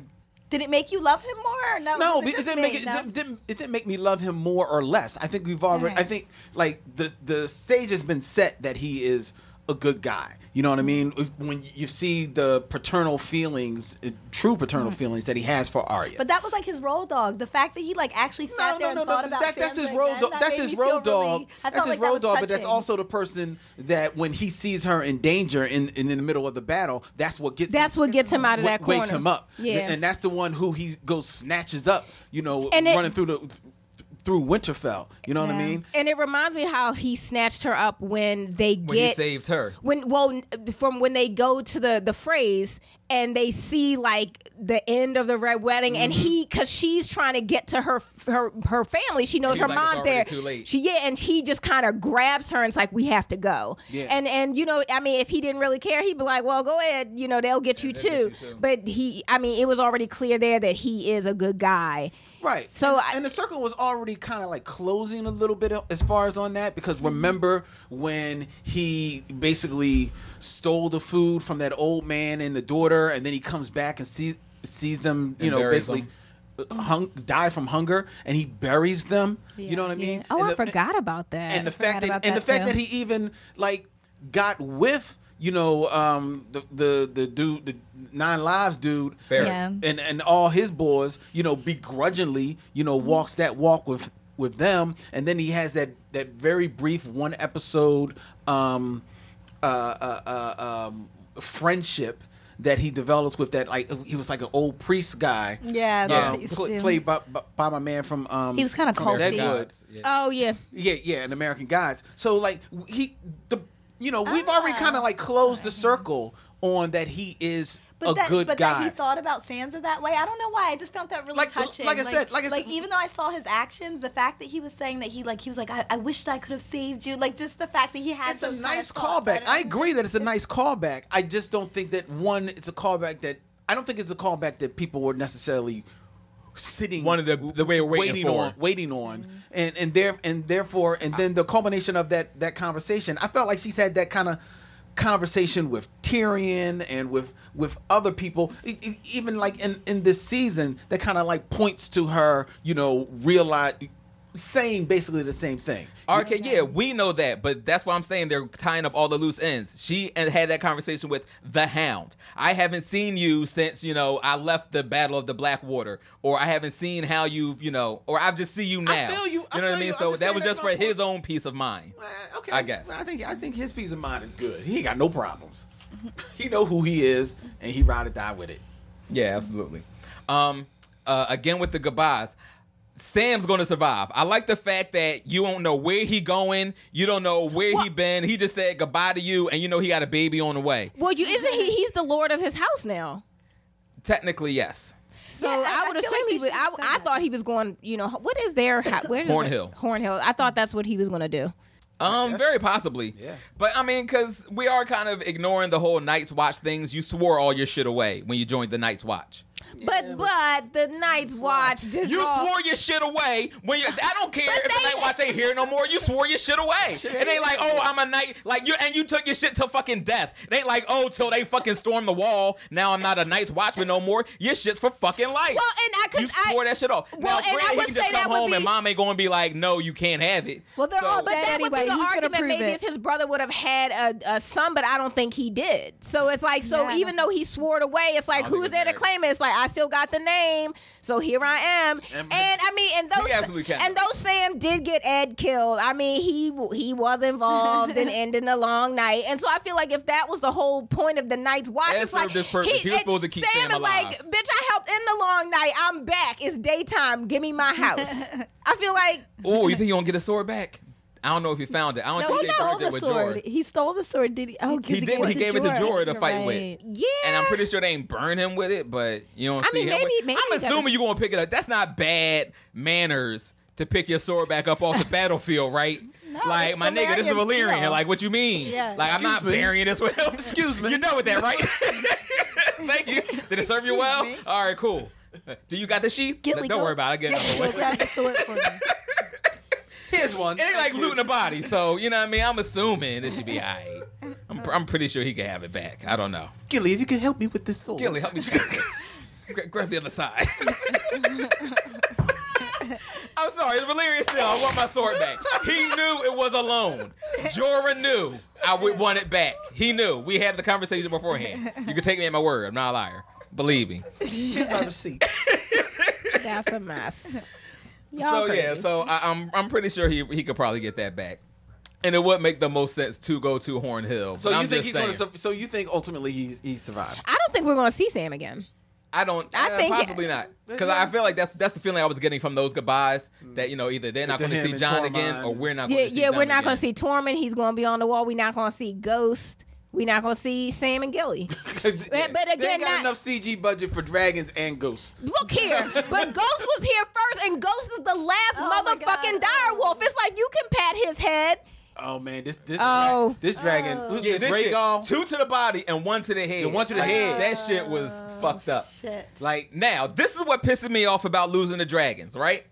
Did it make you love him more? Or no, no, was it, didn't make it, No? didn't, didn't it didn't make me love him more or less. I think we've already. I think like the the stage has been set that he is a good guy. You know what I mean? When you see the paternal feelings, uh, true paternal feelings that he has for Arya. But that was like his road dog. The fact that he like actually sat there and thought about that, that's his road dog. That's his road dog. that's his road dog. But that's also the person that when he sees her in danger in in, the middle of the battle, that's what gets That's what gets him out of that corner. wakes him up. Yeah. and that's the one who he goes snatches up. You know, And it- running through the through Winterfell. You know what I mean? And it reminds me how he snatched her up when they When he get saved her. when well from when they go to the the Freys and they see like the end of the red wedding and Mm-hmm. he because she's trying to get to her her her family she knows her like, "It's there too late." she yeah and he just kind of grabs her and it's like we have to go Yeah. and and you know i mean if he didn't really care he'd be like well go ahead you know they'll get you they'll too get you too. but he i mean it was already clear there that he is a good guy Right. So and, I- and the circle was already kind of like closing a little bit as far as on that because remember when he basically stole the food from that old man and the daughter, and then he comes back and sees sees them, you And know, basically. them. uh, Hung, die from hunger, and he buries them. You know what I mean? oh And i forgot about that and the fact that about and the fact too. that he even like got with you know um the the the dude the nine lives dude Beric. Yeah. and and all his boys you know begrudgingly you know walks that walk with with them and then he has that that very brief one episode um uh uh, uh um friendship that he develops with that like he was like an old priest guy Yeah, Yeah. that pl- played by, by, by my man from um He was kinda from culty. Deadwood. Yeah. oh yeah Yeah, yeah, an American Gods. So like he the you know, we've already Ah. kind of like closed the circle on that he is But a that, good but guy. that he thought about Sansa that way. I don't know why. I just found that really Like- touching. like I said- like I said- even though I saw his actions, the fact that he was saying that he like he was like, I, I wished I could have saved you. Like just the fact that he had it's a those kind nice of callback. I don't- agree that it's a nice callback. I just don't think that one it's a callback that I don't think it's a callback that people were necessarily sitting One of the- the way we're waiting for. on waiting on and and there and therefore and then the culmination of that that conversation I felt like she's had that kind of conversation with Tyrion and with with other people even like in in this season that kind of like points to her you know realize saying basically the same thing Okay, yeah, we know that, but that's why I'm saying they're tying up all the loose ends. She and had that conversation with the Hound. I haven't seen you since you know I left the Battle of the Blackwater, or I haven't seen how you've you know, or I've just see you now. feel you. I You know what I mean? you. So that was just for his own peace of mind. Okay, I guess. I think I think his peace of mind is good. He ain't got no problems. he know who he is, and he ride or die with it. Yeah, absolutely. Um, uh, again with the goodbyes. Sam's gonna survive. I like the fact that you don't know where he going, you don't know where he been. He just said goodbye to you, and you know he got a baby on the way. well you isn't he he's the lord of his house now Technically, yes. So Yeah, I- I would I assume like he was. I, I thought he was going. You know, what is their ho- where does Hornhill. it- Hornhill. I thought that's what he was going to do. Um, very possibly. Yeah. But I mean, because we are kind of ignoring the whole Night's Watch things. You swore all your shit away when you joined the Night's Watch. But but the Night's Watch. This You all- swore your shit away when you. I don't care if the they- night watch ain't here no more. You swore your shit away. It ain't like oh I'm a night like you and you took your shit till fucking death. It ain't like oh till they fucking storm the wall. Now I'm not a night's watchman no more. Your shit's for fucking life. Well, and I could you swore that shit off. Well, now and I would he can just say that come would home and mom ain't gonna be like no you can't have it. Well, they're all But dead that would be the Who's argument maybe it? if his brother would have had a, a son, but I don't think he did. So it's like, so Yeah, even though he swore it away, it's like, who's there to claim it? It's like, I still got the name, so here I am. And- And, I mean, and those, He absolutely can. and though Sam did get Ed killed, I mean, he he was involved in ending the long night. And so I feel like if that was the whole point of the night's watch, Ed it's like, served his purpose. He was supposed to keep Sam Sam is like, bitch, I helped end the long night. I'm back. It's daytime. Give me my house. I feel like Oh, you think you gonna get a sword back? I don't know if he found it. I don't No, think he they stole burned it the with sword. Jorah. He stole the sword. Did he? Oh, 'cause He did. He gave it to Jorah to fight right. with. yeah. And I'm pretty sure they ain't burn him with it, but you don't I see mean, him. maybe- with- maybe I'm assuming a- you gonna pick it up. That's not bad manners to pick your sword back up off the battlefield, right? No, like it's my nigga, this is Valyrian Valyrian. Like what you mean? Yeah. Like I'm not Excuse me. burying this with him. Excuse me. You know what that, right? Thank you. Did it serve you well? All right, cool. Do you got the sheath? Gilly, Don't go- worry about it. I get it. Go out the way. grab the sword for me. Here's one. It ain't like looting a body, so you know what I mean. I'm assuming it should be alright. I'm, I'm pretty sure he can have it back. I don't know. Gilly, if you could help me with this sword. Gilly, help me drag this. Gra- grab the other side. I'm sorry, it's Valyrian still. I want my sword back. He knew it was alone. Jorah knew I would want it back. He knew. We had the conversation beforehand. You can take me at my word. I'm not a liar. Believe me. Here's my receipt. that's a mess. So yeah, so I, I'm I'm pretty sure he he could probably get that back. And it would make the most sense to go to Horn Hill. So you I'm think just he's going to? So you think ultimately he he survives? I don't think we're going to see Sam again. I don't. I I think- possibly not because Yeah. I feel like that's that's the feeling I was getting from those goodbyes. That you know either they're not going to see Jon Tormund. again or we're not. going Yeah, to see yeah, we're not going to see Tormund. He's going to be on the wall. We're not going to see Ghost. We're not going to see Sam and Gilly. but, but they again, ain't got not- enough CG budget for dragons and ghosts. Look here, but Ghost was here first, and Ghost is the last Oh motherfucking God. direwolf. It's like you can pat his head. Oh man, this this Oh. this dragon, Oh. who's Yeah, this this shit, Rhaegal? two to the body and one to the head. Yeah, one to the Like, head. That shit was oh, fucked up. Shit. Like Now, this is what pisses me off about losing the dragons, right?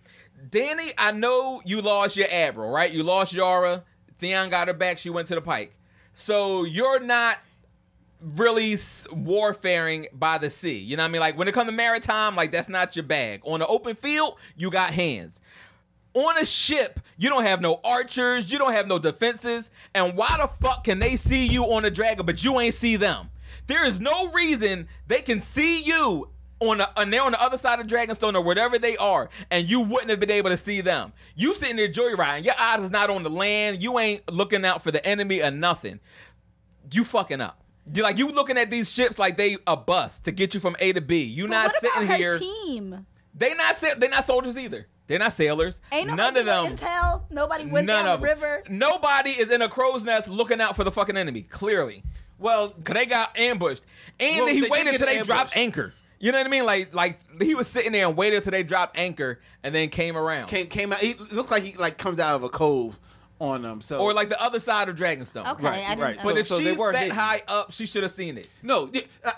Danny, I know you lost your admiral, right? You lost Yara. Theon got her back. She went to the pike. So you're not really warfaring by the sea. You know what I mean? Like when it comes to maritime, like that's not your bag. On the open field, you got hands. On a ship, you don't have no archers, you don't have no defenses, and why the fuck can they see you on a dragon but you ain't see them? There is no reason they can see you on the and they're on the other side of Dragonstone or whatever they are, and you wouldn't have been able to see them. You sitting there joyriding, your eyes is not on the land, you ain't looking out for the enemy or nothing. You fucking up. You like you looking at these ships like they a bus to get you from A to B. You But not what sitting about her here. team? They not they not soldiers either. They're not sailors. Ain't None nobody of them. get Intel. Nobody went None down of the them. river. Nobody is in a crow's nest looking out for the fucking enemy. Clearly, well, cause they got ambushed, and Well, then he they did waited get till they dropped ambushed. anchor. You know what I mean? Like like he was sitting there and waited till they dropped anchor, and then came around. came came out. He looks like he like comes out of a cove on them. So or like the other side of Dragonstone. Okay, Right, I didn't. right. But So- if so they she's were that hidden. high up, she should have seen it. no,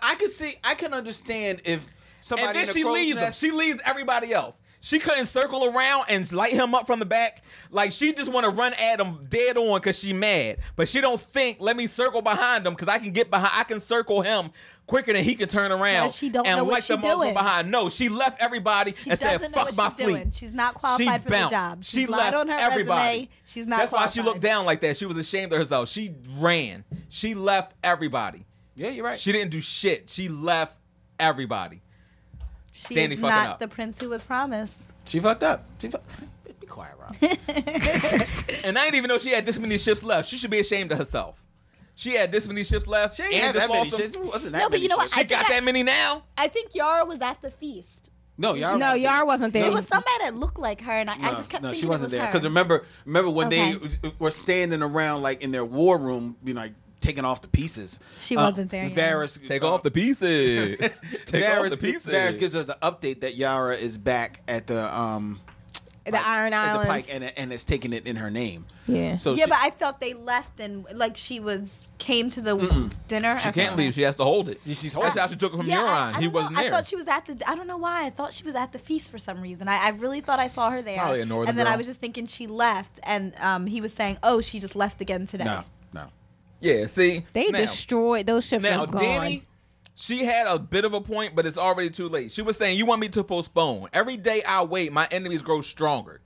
I can see. I can understand if somebody and then in a she leaves nest, She leaves everybody else. She couldn't circle around and light him up from the back. Like she just want to run at him dead on because she mad. But she don't think, let me circle behind him because I can get behind. I can circle him quicker than he can turn around. She don't and know what light she the motherfucker doing. behind. No, she left everybody She and said, doesn't know "Fuck what my she's fleet." doing. She's not qualified she for the bounced. job. She She's left on her everybody. resume. She's not That's why she looked down like that. She was ashamed of herself. She ran. She left everybody. yeah, you're right. She didn't do shit. She left everybody. She Danny is fucking not up. the prince who was promised. She fucked up. She fucked. Be quiet, Rob. And I didn't even know she had this many ships left. She should be ashamed of herself. She had this many ships left. She ain't and have just that many lost them. shits. It wasn't that No, but many you know what? shits. She I got think I- that many now. I think Yara was at the feast. No, Yara. No, wasn't. Yara wasn't there. It was somebody that looked like her, and I, I No, just kept no, thinking she wasn't it was there. her. Because remember, remember when Okay. they were standing around like in their war room, you know, like taking off the pieces. She Uh, wasn't there, yeah. Varys Take uh, off the pieces. Take Varys, off the pieces. Varys gives us the update that Yara is back at the um Pike. The Iron at the Pike, and and it's taking it in her name. Yeah. So Yeah, she- but I felt they left and like she was came to the dinner. She can't leave. She has to hold it. She's That's holding how she took it from Yeah, Euron. I, I he wasn't know. there. I thought she was at the. I don't know why. I thought she was at the feast for some reason. I, I really thought I saw her there. Probably a northern And then I was just thinking she left, and um, he was saying, "Oh, she just left again today." no, no. Yeah, see, They now, destroyed those ships. Now, gone. Danny, she had a bit of a point, but it's already too late. She was saying, "You want me to postpone? Every day I wait, my enemies grow stronger.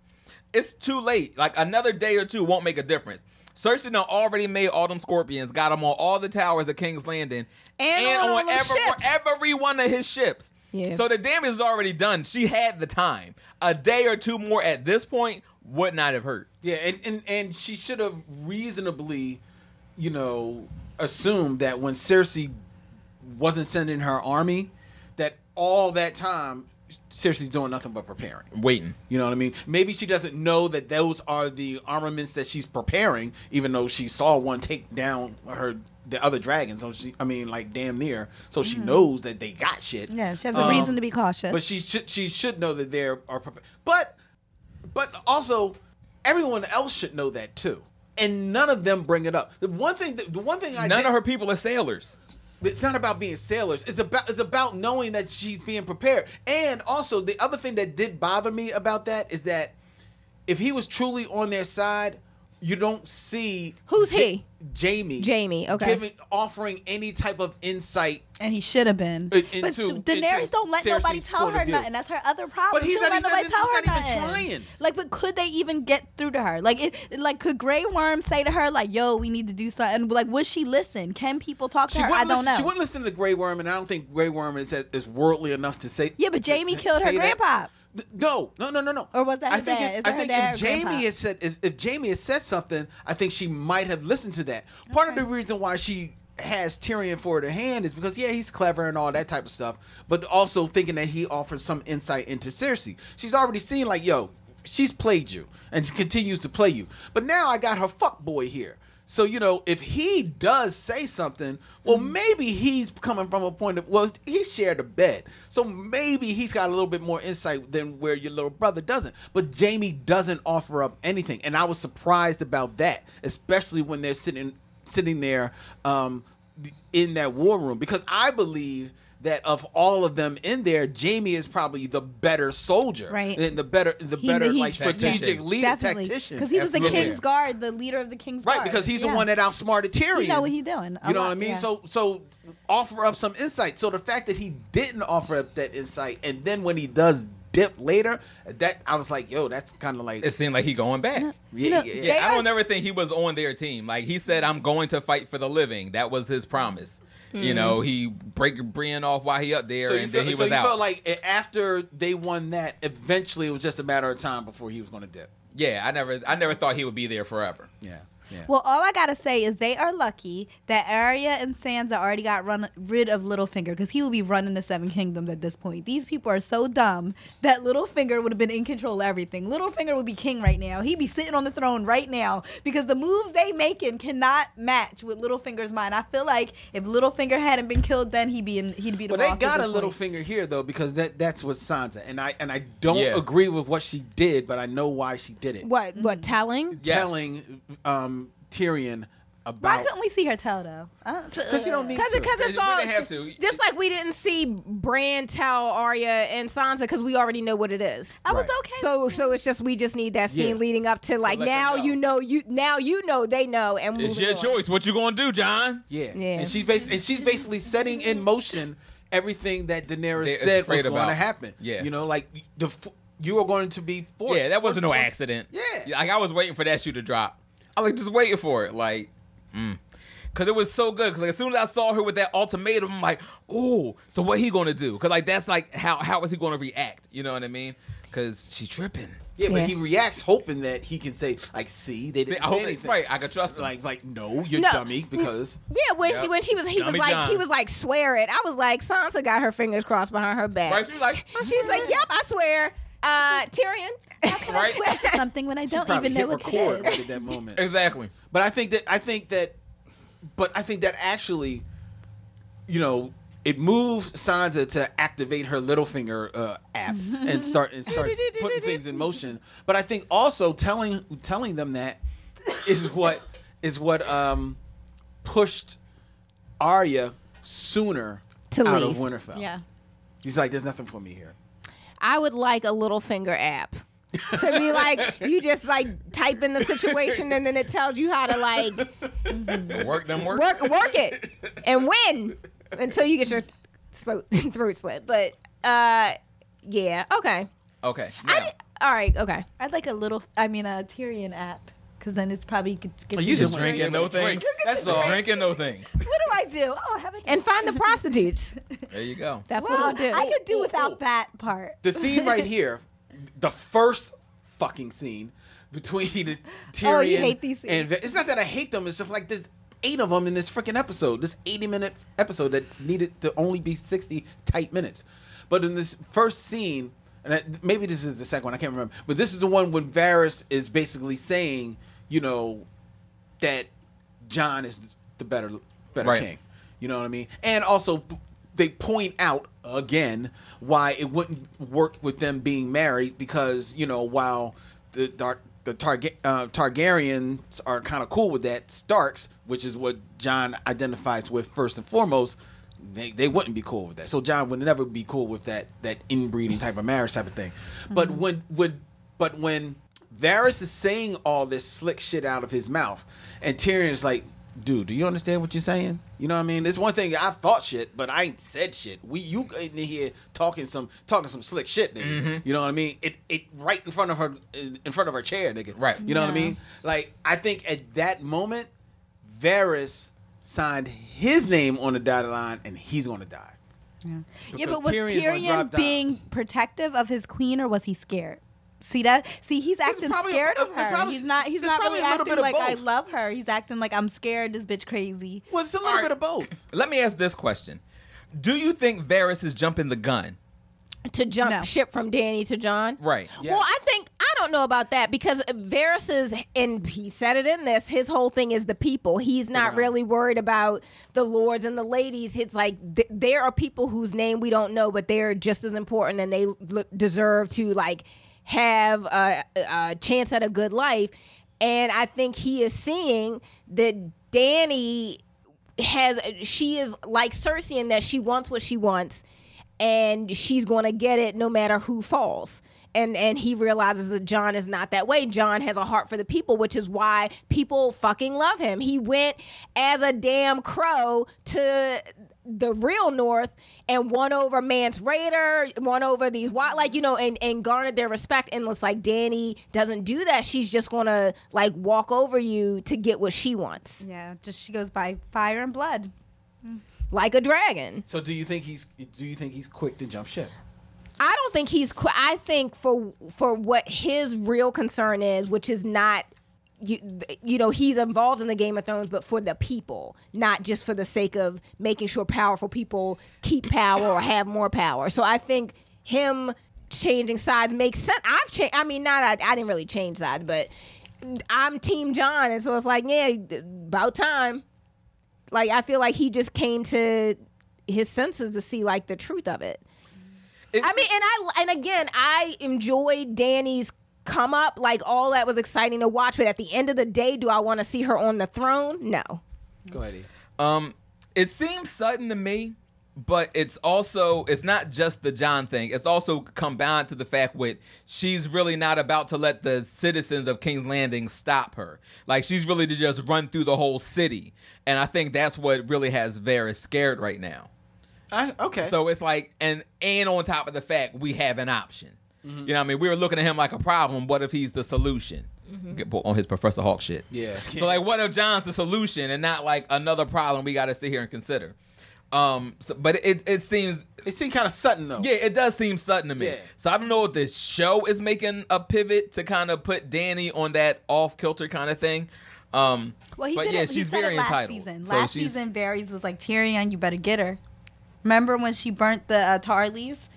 It's too late. Like another day or two won't make a difference." Cersei done already made all them scorpions, got them on all the towers of King's Landing, And and on all those every, ships. every one of his ships. Yeah. So the damage is already done. She had the time. A day or two more at this point would not have hurt. Yeah, and, and and she should have reasonably, you know, assumed that when Cersei wasn't sending her army, that all that time Cersei's doing nothing but preparing. Waiting. You know what I mean? Maybe she doesn't know that those are the armaments that she's preparing, even though she saw one take down her the other dragon. So she, I mean, like damn near. So she knows that they got shit. Yeah, she has a Um, reason to be cautious. But she should she should know that they are prepared. But but also everyone else should know that too. And none of them bring it up. The one thing that, the one thing I None did- of her people are sailors. it's not about being sailors. It's about it's about knowing that she's being prepared. And also the other thing that did bother me about that is that if he was truly on their side, you don't see Who's Ja- he? Jaime. Jaime, okay. Giving offering any type of insight. and he should have been. In- but into- Daenerys into don't let nobody tell her nothing. That's her other problem. But he's she don't not let even- nobody tell he's her not even nothing. trying. Like, but could they even get through to her? Like, it, like could Grey Worm say to her, like, "Yo, we need to do something"? Like, would she listen? Can people talk to She her? I don't listen, know. she wouldn't listen to Grey Worm, and I don't think Grey Worm is is worldly enough to say. Yeah, but Jaime killed her say that. No, no, no, no, no. Or was that I think dad? It, Is I think if Jaime grandpa? had said if, if Jaime had said something, I think she might have listened to that. Part of the reason why she has Tyrion for the hand is because yeah, he's clever and all that type of stuff, but also thinking that he offers some insight into Cersei. She's already seen like, yo, she's played you and she continues to play you. But now I got her fuck boy here. So you know, if he does say something, well, Mm-hmm. maybe he's coming from a point of well, he shared a bed, so maybe he's got a little bit more insight than where your little brother doesn't. But Jaime doesn't offer up anything, and I was surprised about that, especially when they're sitting sitting there um, in that war room, because I believe that of all of them in there, Jaime is probably the better soldier, Right. And the better, the He- better he- like strategic Tactician. leader, Definitely, tactician, because he was the Absolutely. King's Guard, the leader of the King's Right, Guard. because he's Yeah. the one that outsmarted Tyrion. He know what he's doing. You know lot, what I mean? yeah. So so offer up some insight. So the fact that he didn't offer up that insight, and then when he does dip later, that I was like, yo, that's kind of like It seemed like he going back. yeah, know, yeah, they Yeah, I don't ever think he was on their team. Like he said, I'm going to fight for the living. That was his promise. You mm-hmm. know, he break Brienne off while he up there, So and feel, then he so was you out. felt like after they won that, eventually it was just a matter of time before he was going to dip. yeah, I never, I never thought he would be there forever. Yeah, yeah. Well, all I gotta say is they are lucky that Arya and Sansa already got run rid of Littlefinger because he will be running the Seven Kingdoms at this point. These people are so dumb that Littlefinger would have been in control of everything. Littlefinger would be king right now. He'd be sitting on the throne right now because the moves they making cannot match with Littlefinger's mind. I feel like if Littlefinger hadn't been killed, then he'd be in, he'd be the Well, they boss. at got a this little finger here though because that that's what Sansa and I and I don't Yeah. agree with what she did, but I know why she did it. What? What? Telling? Yes. Telling um, Tyrion Why couldn't we see her tell though? Uh, because you don't need Because to. because it's We all didn't have to. just like we didn't see Bran tell Arya and Sansa because we already know what it is. I was okay. So so it's just we just need that scene Yeah. leading up to like let them now know. you know you now you know they know and It's moving your on. choice. What you gonna do, Jon? Yeah. Yeah. And she's bas- and she's basically setting in motion everything that Daenerys They're said was going to happen. Yeah. You know, like the you are going to be forced. Yeah, that wasn't no forced- accident. Yeah. like I was waiting for that shoe to drop. I was like just waiting for it, like, mm. cause it was so good. Cause like, as soon as I saw her with that ultimatum, I'm like, oh, so what he gonna do? Cause like that's like how how is he gonna react? You know what I mean? Cause she tripping. Yeah, but Yeah. he reacts hoping that he can say like, "See, they didn't I say hope anything." right. I can trust him. Like, like no, you're No. dummy because Yeah, when Yep. she when she was he was like Jon. he was like swear it. I was like Sansa got her fingers crossed behind her back. right? She was like, She was like, "Yep, I swear." Uh, Tyrion. right? something when I don't even know what record it right at that moment. exactly. But I think that I think that, but I think that actually, you know, it moves Sansa to activate her Littlefinger uh, app and start and start putting things in motion. But I think also telling telling them that is what is what um, pushed Arya sooner To out leave. of Winterfell. Yeah. He's like, "There's nothing for me here." I would like a little finger app. to be like you just like type in the situation and then it tells you how to like Work them work. work work it and win until you get your throat, throat slit. But uh yeah, okay. Okay. Now, di- all right, okay. I'd like a little. I mean, a Tyrion app, because then it's probably get, get you just just drinking no things. That's all. Drinking no things. What do I do? Oh, have a And find the prostitutes. There you go. That's well, what I'll do. I could do without that part. The scene right here, the first fucking scene between oh, the Tyrion Oh, you hate these scenes. and it's not that I hate them. It's just like there's eight of them in this freaking episode. This 80 minute episode that needed to only be 60 tight minutes. But in this first scene, and I, maybe this is the second one. I can't remember. But this is the one when Varys is basically saying, you know, that Jon is the better better Right. king. You know what I mean? And also they point out again why it wouldn't work with them being married because you know while the dark the Targa- uh, Targaryens are kind of cool with that Starks, which is what Jon identifies with first and foremost. They, they wouldn't be cool with that. So Jon would never be cool with that that inbreeding type of marriage type of thing. But when when but when Varys is saying all this slick shit out of his mouth, and Tyrion's like, "Dude, do you understand what you're saying? You know what I mean? It's one thing I've thought shit, but I ain't said shit. We you in here talking some talking some slick shit, nigga. Mm-hmm. You know what I mean? It it right in front of her in front of her chair, nigga. Right. You know what I mean? Like I think at that moment, Varys signed his name on the dotted line, and he's gonna die. Yeah, Because but was Tyrion's gonna Tyrion drop down. being protective of his queen, or was he scared? See that? See, he's acting probably- scared of her. probably- he's not. He's not really a acting bit of like I love her. He's acting like I'm scared. This bitch crazy. Well, it's a little All right. bit of both. Let me ask this question: Do you think Varys is jumping the gun? to jump No. ship from Dany to Jon. Right. Well, I think I don't know about that because Varys is, and he said it in this. His whole thing is the people. He's not really worried about the lords and the ladies. It's like th- there are people whose name we don't know, but they're just as important and they l- deserve to like have a, a chance at a good life. And I think he is seeing that Dany has she is like Cersei in that she wants what she wants and she's going to get it no matter who falls. And and he realizes that Jon is not that way. Jon has a heart for the people, which is why people fucking love him. He went as a damn crow to the real North and won over Mance Rayder, won over these white, like you know, and and garnered their respect. And it's like Dany doesn't do that. She's just gonna like walk over you to get what she wants, Yeah, just she goes by fire and blood. like a dragon. So do you think he's do you think he's quick to jump ship? I don't think he's. Qu- I think for for what his real concern is, which is not. You, you know he's involved in the Game of Thrones, but for the people, not just for the sake of making sure powerful people keep power or have more power. So I think him changing sides makes sense. I've changed. I mean, not I, I didn't really change sides, but I'm Team Jon, and so it's like, yeah, about time. Like I feel like he just came to his senses to see like the truth of it. It's- I mean, and I and again, I enjoyed Dany's come up. Like all that was exciting to watch, but at the end of the day, do I want to see her on the throne? No. Go ahead. Um, it seems sudden to me, but it's also it's not just the Jon thing. It's also combined to the fact with she's really not about to let the citizens of King's Landing stop her. Like she's really to just run through the whole city, and I think that's what really has Varys scared right now. I, okay. So it's like, and and on top of the fact we have an option. Mm-hmm. You know, what I mean, we were looking at him like a problem. What if he's the solution? Get on his Professor Hawk shit. Yeah. So like, what if Jon's the solution and not like another problem we got to sit here and consider? Um, so, but it it seems it seemed kind of sudden though. yeah, it does seem sudden to me. Yeah. So I don't know if this show is making a pivot to kind of put Dany on that off kilter kind of thing. Um, Well, he but did yeah, it. she's said very last entitled. Season. So last she's- season, Varys was like Tyrion, you better get her. Remember when she burnt the uh, Tarlys?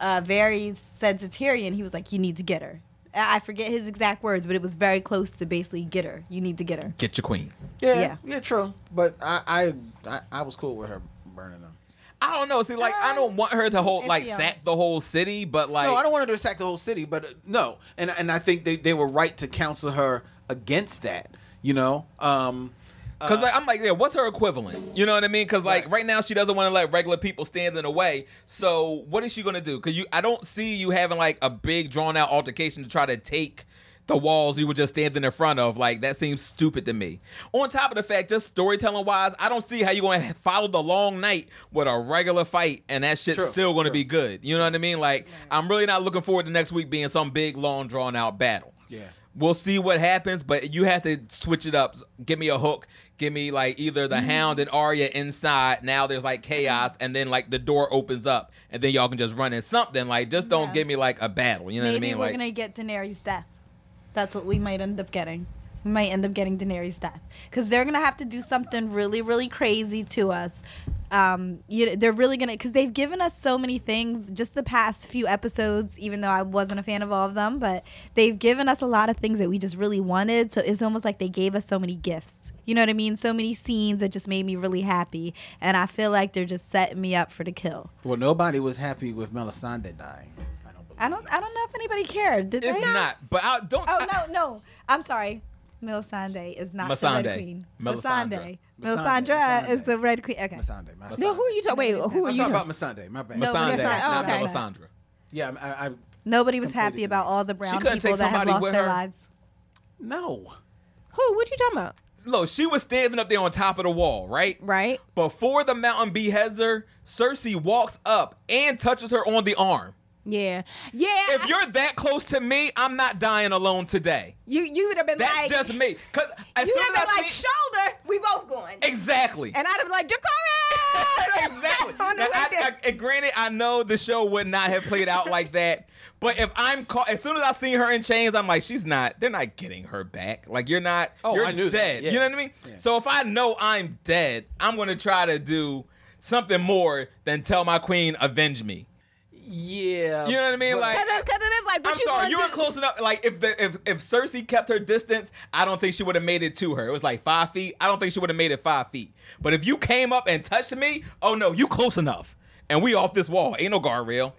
Uh, Varys said to Tyrion, he was like, "You need to get her." I I forget his exact words, but it was very close to basically get her. You need to get her. Get your queen. Yeah, Yeah. yeah, true. But I, I, I, I was cool with her burning them. I don't know. See, like I don't want her to hold like on sap the whole city, but like no, I don't want her to sack the whole city, but uh, no, and and I think they, they were right to counsel her against that. You know, um, Cause like I'm like, yeah, what's her equivalent? You know what I mean? Cause like Right. right, now she doesn't want to let regular people stand in the way. So what is she gonna do? Cause you, I don't see you having like a big drawn out altercation to try to take the walls you were just standing in front of. Like that seems stupid to me. On top of the fact, just storytelling wise, I don't see how you're gonna follow the long night with a regular fight and that shit's True, still gonna true. be good. You know what I mean? Like I'm really not looking forward to next week being some big long drawn out battle. Yeah. We'll see what happens, but you have to switch it up. Give me a hook. Give me like either the Hound and Arya inside. Now there's like chaos, and then like the door opens up, and then y'all can just run in something. Like just don't Yeah. give me like a battle. You know Maybe what I mean? we're Like gonna get Daenerys' death. That's what we might end up getting. We might end up getting Daenerys' death because they're gonna have to do something really, really crazy to us. Um, you, they're really gonna because they've given us so many things just the past few episodes. Even though I wasn't a fan of all of them, but they've given us a lot of things that we just really wanted. So it's almost like they gave us so many gifts. You know what I mean? So many scenes that just made me really happy, and I feel like they're just setting me up for the kill. well, nobody was happy with Melisandre dying. I don't. Believe I don't. I don't know if anybody cared. Did it's they? not. But I don't. Oh I- no, no. I'm sorry. Melisande is not the Red Queen. Melisandre. Melisandre. Melisandre. Melisandre is the Red Queen. Okay. Melisandre. my- No, who are you talking? Wait, who are you? I'm you talking talking? about Melisandre. My bad. No, Masande, Melisandre. Oh, not okay. Melisandre. Yeah, I, I Nobody was happy about all the brown people that have lost their lives. no. Who? What are you talking about? Look, she was standing up there on top of the wall, right? Right. Before the mountain beheads her, Cersei walks up and touches her on the arm. Yeah. Yeah. If you're that close to me, I'm not dying alone today. you you would have been That's like just me. Cause as you soon would have as been I like see- shoulder. We both going. exactly. And I'd have been like Dracarys. exactly. On the Now, I. I, and granted, I know the show would not have played out like that. But if I'm caught, as soon as I see her in chains, I'm like, she's not. They're not getting her back. Like you're not. Oh, you're I knew that, dead. yeah. You know what I mean? Yeah. So if I know I'm dead, I'm gonna try to do something more than tell my queen avenge me. Yeah. You know what I mean? but- Like. Because it is like, what I'm you sorry, you were do? close enough. Like if the if if Cersei kept her distance, I don't think she would have made it to her. It was like five feet. I don't think she would have made it five feet. But if you came up and touched me, oh no, you close enough, and we off this wall. Ain't no guardrail.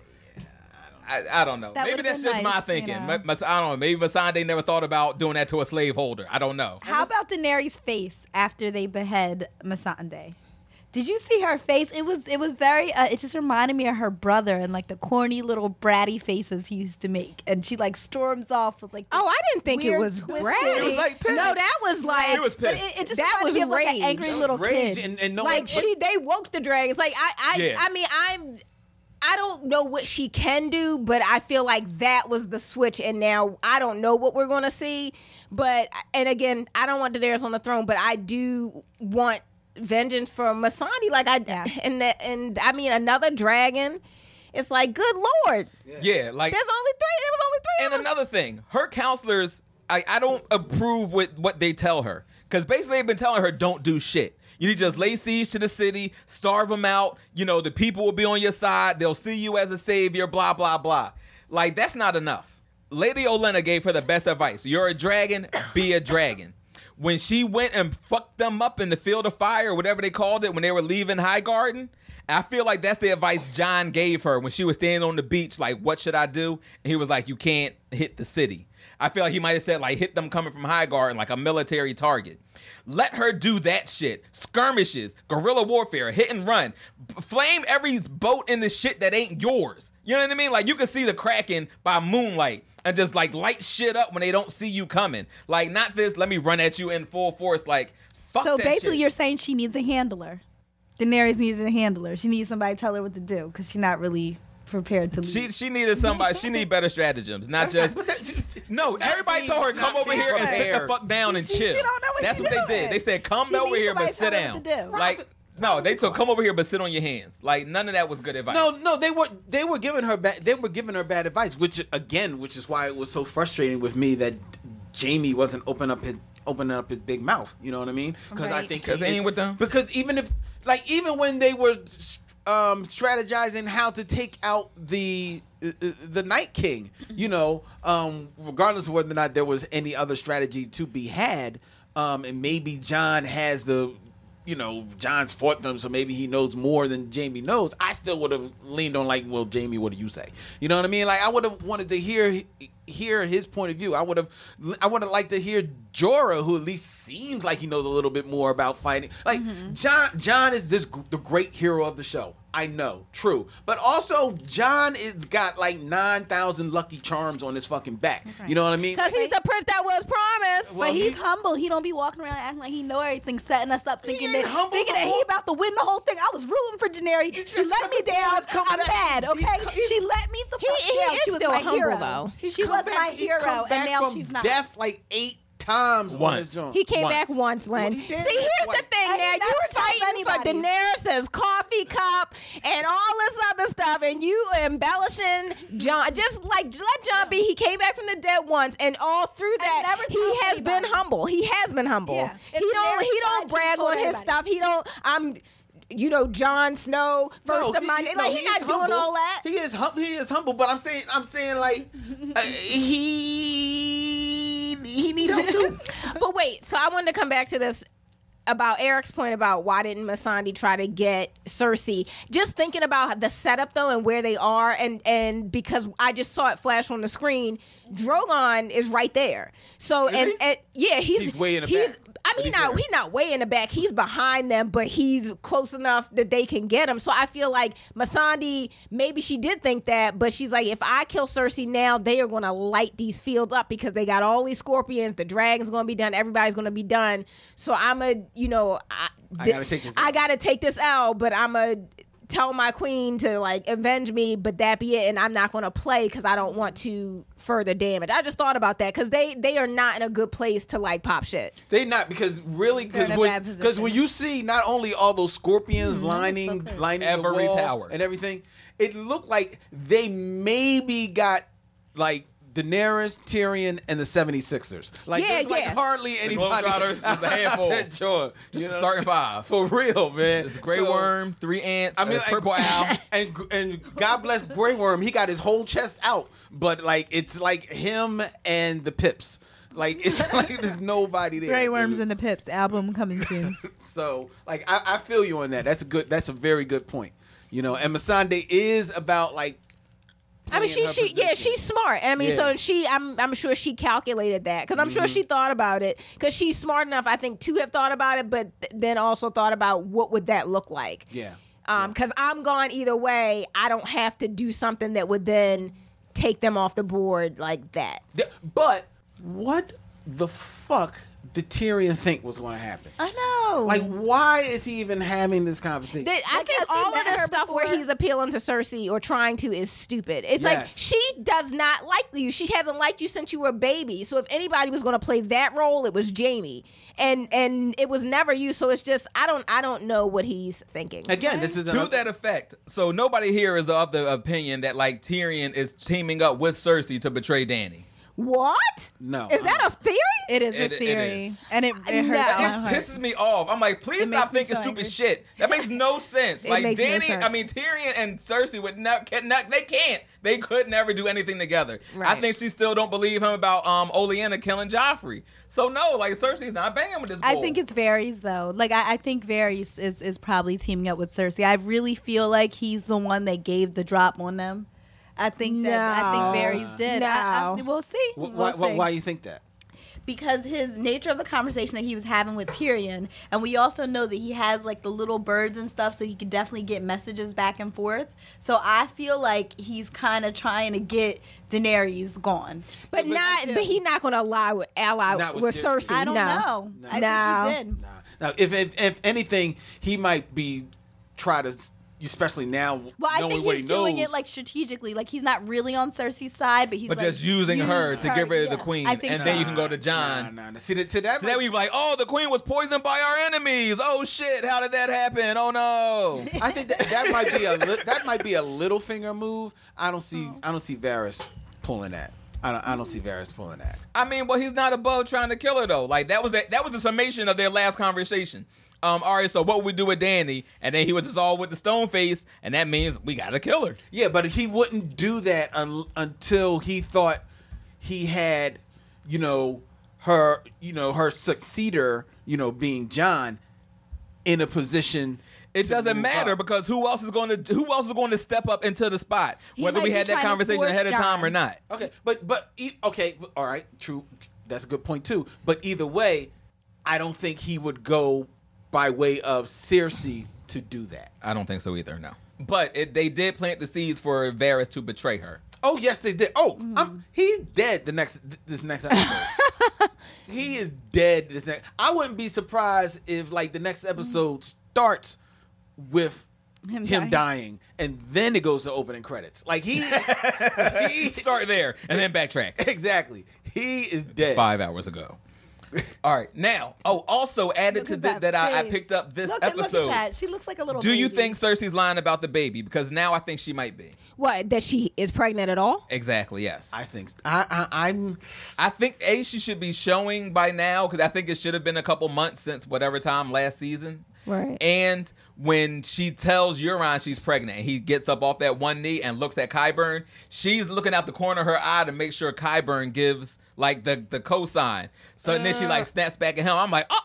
I, I don't know. That maybe would've that's just my nice, you thinking. know. Ma- Mas- I don't know. Maybe Missandei never thought about doing that to a slaveholder. I don't know. How about Daenerys' face after they behead Missandei? Did you see her face? It was it was very. Uh, it just reminded me of her brother and like the corny little bratty faces he used to make. And she like storms off with like. Oh, I didn't think it was twisted- bratty. She was, like, pissed. No, that was like She was pissed. it, it just That was me of like an rage. angry little rage kid. and, and no like one, she they woke the dragons. Like I I Yeah. I mean I'm I don't know what she can do, but I feel like that was the switch, and now I don't know what we're gonna see. But and again, I don't want Daenerys on the throne, but I do want vengeance from Missandei. Like I Yeah. and that and I mean another dragon. It's like good lord, Yeah, like there's only three. There was only three. And another thing, her counselors, I, I don't approve with what they tell her. Because basically, they've been telling her, don't do shit. You need to just lay siege to the city, starve them out. You know, the people will be on your side. They'll see you as a savior, blah, blah, blah. Like, that's not enough. Lady Olenna gave her the best advice. You're a dragon, be a dragon. When she went and fucked them up in the field of fire, or whatever they called it, when they were leaving Highgarden, I feel like that's the advice Jon gave her when she was standing on the beach, like, what should I do? And he was like, you can't hit the city. I feel like he might have said, like, hit them coming from Highgarden, like a military target. Let her do that shit. Skirmishes, guerrilla warfare, hit and run. Flame every boat in the shit that ain't yours. You know what I mean? Like, you can see the Kraken by moonlight and just, like, light shit up when they don't see you coming. Like, not this, let me run at you in full force. Like, fuck So that basically, shit. you're saying she needs a handler. Daenerys needed a handler. She needs somebody to tell her what to do because she's not really prepared to lead. She she needed somebody. She need better stratagems, not just. No, everybody told her come over being here and sit the fuck down and She- chill. she don't know what That's she what they did. They said come She over here but sit down. do. Like no, they told come over here but sit on your hands. Like none of that was good advice. No, no, they were they were giving her bad they were giving her bad advice, which again, which is why it was so frustrating with me that Jaime wasn't open up his opening up his big mouth. You know what I mean? Because I think because they ain't with them? Because even if like even when they were um, strategizing how to take out the uh, uh, the Night King, you know, um, regardless of whether or not there was any other strategy to be had, um, and maybe Jon has the you know, Jon's fought them, so maybe he knows more than Jaime knows. I still would have leaned on like, well, Jaime, what do you say? You know what I mean? Like, I would have wanted to hear hear his point of view. I would have, I would have liked to hear Jorah, who at least seems like he knows a little bit more about fighting. Like mm-hmm. Jon, Jon is this the great hero of the show. I know, true, but also Jon is got like nine thousand lucky charms on his fucking back. You know what I mean? Because he's the prince that was promised. Well, but he's he- humble. He don't be walking around acting like he know everything, setting us up, thinking ain't that humble thinking the that he about to win the whole thing. I was rooting for Janeri. She let me down. he's coming I'm back- bad. he's Okay, co- she let me the He- fuck he down. is She was still my humble, hero. though. He's She was back- my hero, and now she's not. Death like eight times on Once. his. He came Once. back once, Lynn. Well, he See, here's Like- the thing And he now. You were fighting for anybody. Daenerys' coffee cup and all this other stuff, and you embellishing Jon. Just like let Jon be. He came back from the dead once, and all through that, he tells has been humble. He has been humble. Yeah. He don't. He don't brag on his stuff. He don't. I'm. You know, Jon Snow, first No, of my. he- Like no, he's he not is doing all that. He is hum- he is humble, but I'm saying I'm saying like uh, he he need help too. But wait, so I wanted to come back to this about Eric's point about why didn't Missandei try to get Cersei? Just thinking about the setup though and where they are, and and because I just saw it flash on the screen, Drogon is right there. So and, and yeah, he's He's way in the he's, back, I mean, he's not there. he's not way in the back. He's behind them, but he's close enough that they can get him. So I feel like Missandei, maybe she did think that, but she's like, if I kill Cersei now, they are going to light these fields up because they got all these scorpions. The dragon's going to be done. Everybody's going to be done. So I'm a, you know, I, I gotta take this I out. got to take this out, but I'm a tell my queen to like avenge me but that be it and i'm not going to play because i don't want to further damage i just thought about that because they they are not in a good place to like pop shit They not because really They're because when, bad 'cause position. when you see not only all those scorpions mm-hmm. lining clear. lining Every the wall tower. and everything, it looked like they maybe got like Daenerys, Tyrion, and the 76ers. Like Yeah, there's like yeah. hardly anybody. Globetrotters is a handful. that joint, Just you know? starting five. for real, man. It's Grey So- Worm, three ants, I mean, a purple and, owl. and and God bless Grey Worm. He got his whole chest out, but like it's like him and the Pips. Like it's like there's nobody there. Grey Worms dude. and the Pips album coming soon. So like I, I feel you on that. That's a good. That's a very good point. You know, and Missandei is about like. I mean, she she yeah, she's smart, and I mean, Yeah. so she I'm I'm sure she calculated that because I'm sure she thought about it because she's smart enough, I think, to have thought about it, but th- then also thought about what would that look like. Yeah. Um, because I'm gone either way, I don't have to do something that would then take them off the board like that. Th- But what the fuck did Tyrion think was going to happen? I know. Like, why is he even having this conversation? That- I Like, think has all of met the her stuff where he's appealing to Cersei or trying to is stupid. It's like she does not like you. She hasn't liked you since you were a baby. So if anybody was going to play that role, it was Jaime, and and it was never you. So it's just I don't I don't know what he's thinking. Again, this is to another- that effect. So nobody here is of the opinion that like Tyrion is teaming up with Cersei to betray Dany. What? No, Is I'm that a theory? it is It- a it theory, is. and it, it No. hurts It heart. pisses me off. I'm like, please It stop makes me thinking so stupid angry. shit. That makes no sense. It like makes no Dany, sense. I mean Tyrion and Cersei would not, can not, they can't. They could never do anything together. I Right. think she still don't believe him about um Olenna killing Joffrey. So no, like Cersei's not banging with this. I bull. think it's Varys though. Like I, I think Varys is is probably teaming up with Cersei. I really feel like he's the one that gave the drop on them. I think that I No. think Varys did. I, I, we'll see. Wh- We'll why, why, see. why you think that? because his nature of the conversation that he was having with Tyrion, and we also know that he has like the little birds and stuff, so he could definitely get messages back and forth. So I feel like he's kind of trying to get Daenerys gone. But but- not. But he's not going to ally with ally with, with Cersei. Cersei. I don't no. know. I No. think he did. Nah. Now, if, if if anything, he might be try to, especially now Well, I knowing think what he's he doing knows. it like strategically. Like he's not really on Cersei's side, but he's but like, just using her use to get rid of the queen, I and think then so. you can go to Jon. Nah, nah, nah. See, that, to that, So then we be like, oh, the queen was poisoned by our enemies. Oh shit, how did that happen? Oh no. I think that, that might be a li- that might be a little finger move. I don't see Oh. I don't see Varys pulling that. I don't I don't see Varys pulling that. I mean, well, he's not above trying to kill her though. Like that was the, that was the summation of their last conversation. Um, all right, so what would we do with Dany? And then he was just all with the stone face, and that means we gotta kill her. Yeah, but he wouldn't do that un- until he thought he had, you know, her, you know, her successor, you know, being Jon in a position. It to doesn't move matter up. because who else is going to who else is going to step up into the spot, He whether we had that conversation force ahead of time or not. Okay, but but e- okay, all right, true. That's a good point too. But either way, I don't think he would go by way of Cersei to do that. I don't think so either. No, but it, they did plant the seeds for Varys to betray her. Oh yes, they did. Oh, Mm. I'm, he's dead. The next this next episode, he is dead. This next. I wouldn't be surprised if like the next episode starts with him, Him dying. dying. and then it goes to opening credits. Like he, he Start there and then backtrack. exactly. He is dead. Five hours ago. All right, now. Oh, also added Look to at thi- that, I, I picked up this look, episode. Look at that. She looks like a little. Do you think Cersei's lying about the baby? Because now I think she might be. What? That she is pregnant at all? Exactly. Yes. I think I, I I'm I think a she should be showing by now because I think it should have been a couple months since whatever time last season. Right. And when she tells Euron she's pregnant, he gets up off that one knee and looks at Qyburn. She's looking out the corner of her eye to make sure Qyburn gives like the the cosign. So then she like uh. snaps back at him. I'm like, oh,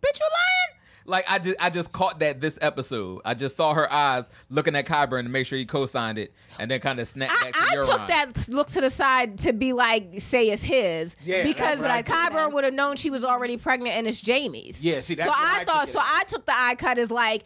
bitch, you lying? Like I just I just caught that this episode. I just saw her eyes looking at Qyburn to make sure he co-signed it, and then kind of snapped I, back to I Euron. took that look to the side to be like, say it's his. Yeah, because like what I took it Qyburn would have known she was already pregnant and it's Jaime's. Yeah, see, that's so what I, I thought. so. I took the eye cut as like,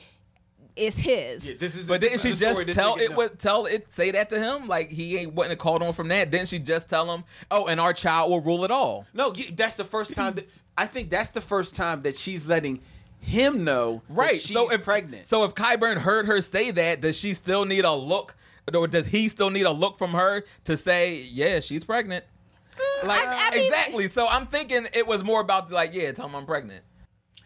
it's his. yeah, this is. But the, didn't she the just this tell it would tell it say that to him? Like he ain't wasn't have called on from that. Didn't she just tell him, Oh, and our child will rule it all? No, that's the first time. That, I think that's the first time that she's letting him know that Right. she's so if pregnant. So if Qyburn heard her say that, does she still need a look? Or does he still need a look from her to say, Yeah, she's pregnant? Like Mm, I- I mean- exactly. So I'm thinking it was more about like, yeah, tell him I'm pregnant.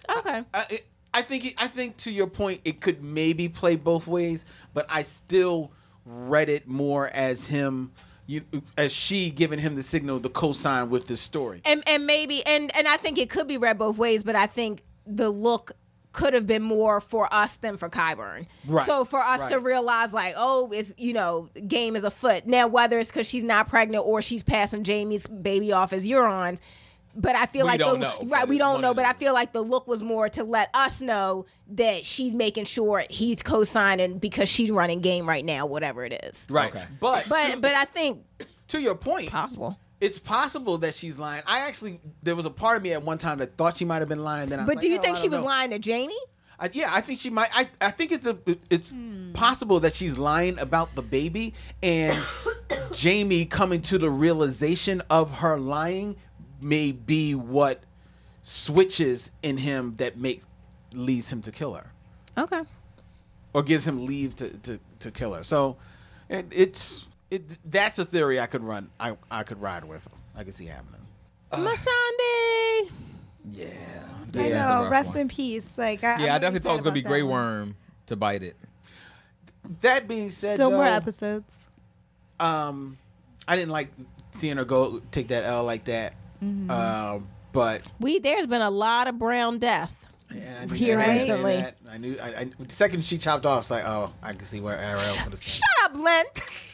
Okay. I, it- I think. It, I think to your point, it could maybe play both ways, but I still read it more as him, you, as she giving him the signal, the cosign with this story. and and maybe and and I think it could be read both ways, but I think the look could have been more for us than for Qyburn. Right, So for us to realize like, oh, it's you know, game is afoot. Now whether it's because she's not pregnant or she's passing Jaime's baby off as Euron's. But I feel We like don't the, know, right, we don't know. But I feel like the look was more to let us know that she's making sure he's co-signing because she's running game right now, whatever it is. Right. Okay. But But but I think to your point, possible. It's possible that she's lying. I actually there was a part of me at one time that thought she might have been lying. Then I But like, do you "Oh, think she was know." lying to Jaime? I, yeah, I think she might. I, I think it's a it's hmm. possible that she's lying about the baby and Jaime coming to the realization of her lying may be what switches in him that makes leads him to kill her Okay. or gives him leave to to, to kill her. So it, it's it that's a theory I could run. I I could ride with. I could see happening. Missandei. Yeah. I know. Rest one. in peace. Like I, Yeah, I I'm definitely thought it was gonna be Grey one. Worm to bite it. That being said, Still more episodes. um, I didn't like seeing her go take that L like that. Mm-hmm. Um, but We there's been a lot of brown death. And I knew Here I knew recently. that. I knew. I, I, the second she chopped off, it's like, oh, I can see where Ariel would have Shut up, Len.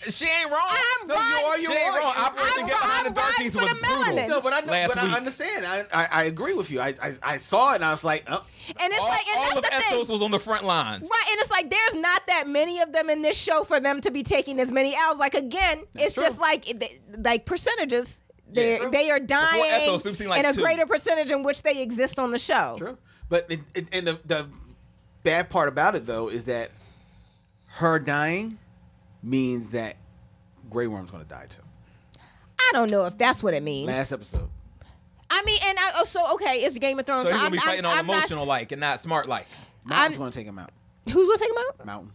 She ain't wrong. I'm No, you riding- are, you She ain't are. wrong. Operation I'm Get Behind the riding Darkies for was the brutal. melanin. No, but I know, Last but I week. understand. I, I I agree with you. I, I I saw it and I was like, oh, And it's all, like, and all of that's the Essos thing. was on the front lines. Right, and it's like there's not that many of them in this show for them to be taking as many L's. Like again, it's true. just like like percentages. They true. they are dying Essos, like, in a two. greater percentage in which they exist on the show. true. But it, it, and the the bad part about it though is that her dying means that Grey Worm's going to die too. I don't know if that's what it means. Last episode. I mean, and I oh, so okay, it's Game of Thrones. So he's gonna I'm- be I'm- fighting on I'm not- emotional like and not smart like. Mountain's I'm- going to take him out. Who's gonna take him out? Mountain.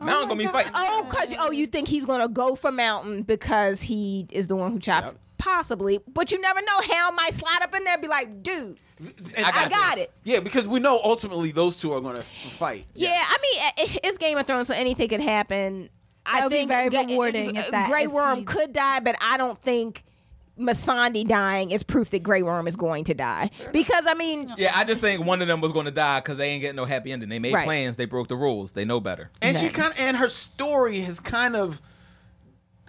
Mountain gonna be oh fighting. Oh, cause oh, you think he's gonna go for Mountain because he is the one who chopped? Yep. Possibly, but you never know. Hell might slide up in there and be like, dude, And I got this. it. Yeah, because we know ultimately those two are going to fight. Yeah, I mean, it's Game of Thrones, so anything could happen. I That would be think very Ga- rewarding if uh, that- Grey Worm he- could die, but I don't think Missandei dying is proof that Grey Worm is going to die. Because I mean, Yeah, I just think one of them was gonna die because they ain't getting no happy ending. They made Right. plans, they broke the rules. They know better. And she kind of and her story has kind of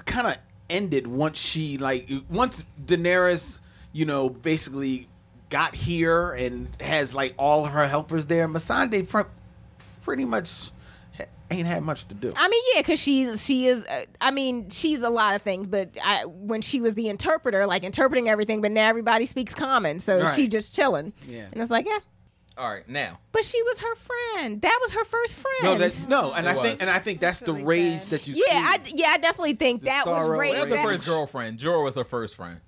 kind of ended once she like once Daenerys, you know, basically got here and has like all her helpers there. Missandei fr- pretty much ha- ain't had much to do. I mean, yeah, because she's she is. Uh, I mean, she's a lot of things. But I, when she was the interpreter, like interpreting everything, but now everybody speaks common, so Right. she just chilling. Yeah. and it's like, yeah. All right, now But she was her friend. That was her first friend. No, that's no, and It I was. think and I think that's the really rage sad. that you yeah, I, yeah, I definitely think The that was sorrow rape. that was her first girlfriend. Jorah was her first friend.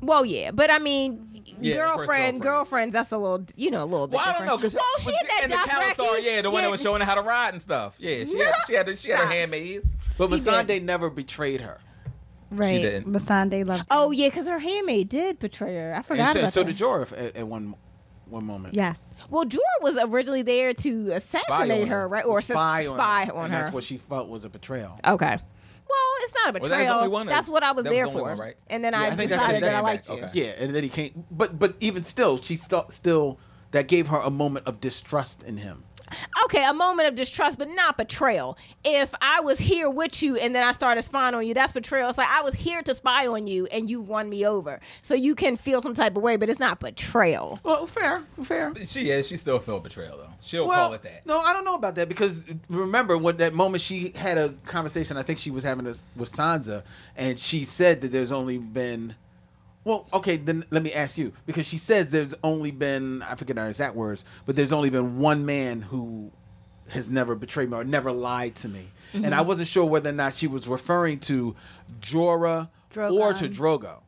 Well, yeah, but I mean, Yeah, girlfriend, girlfriend. girlfriends. That's a little, you know, a little bit. Well, I don't know because well, she had and that the khalasar, yeah, the one that was showing her how to ride and stuff. Yeah, she had, she had, she had her handmaids. but she Missandei never betrayed her. right. She didn't. Missandei loved. Oh yeah, because her handmaid did betray her. I And forgot so, about so that. did Jorah at, at one one moment. yes. Well, Jorah was originally there to assassinate her, her. right? Or spy spy, on spy her, on and her. That's what she felt was a betrayal. okay. Well, it's not a Well, that's betrayal. only one, or- that's what I was that was there the only for. one, right? And then Yeah, I, I think that's decided the- that I that- liked you. okay. Yeah, and then he came. But but even still, she still still that gave her a moment of distrust in him. Okay, a moment of distrust, but not betrayal. If I was here with you and then I started spying on you, that's betrayal. It's like I was here to spy on you and you won me over. So you can feel some type of way, but it's not betrayal. Well, fair, fair. She is. She still felt betrayal though. She'll well, call it that. No, I don't know about that because remember when that moment she had a conversation. I think she was having this with Sansa, and she said that there's only been. Well, okay, then let me ask you because she says there's only been I forget her exact words, but there's only been one man who has never betrayed me or never lied to me, and I mm-hmm. wasn't sure whether or not she was referring to Jorah or to Drogo.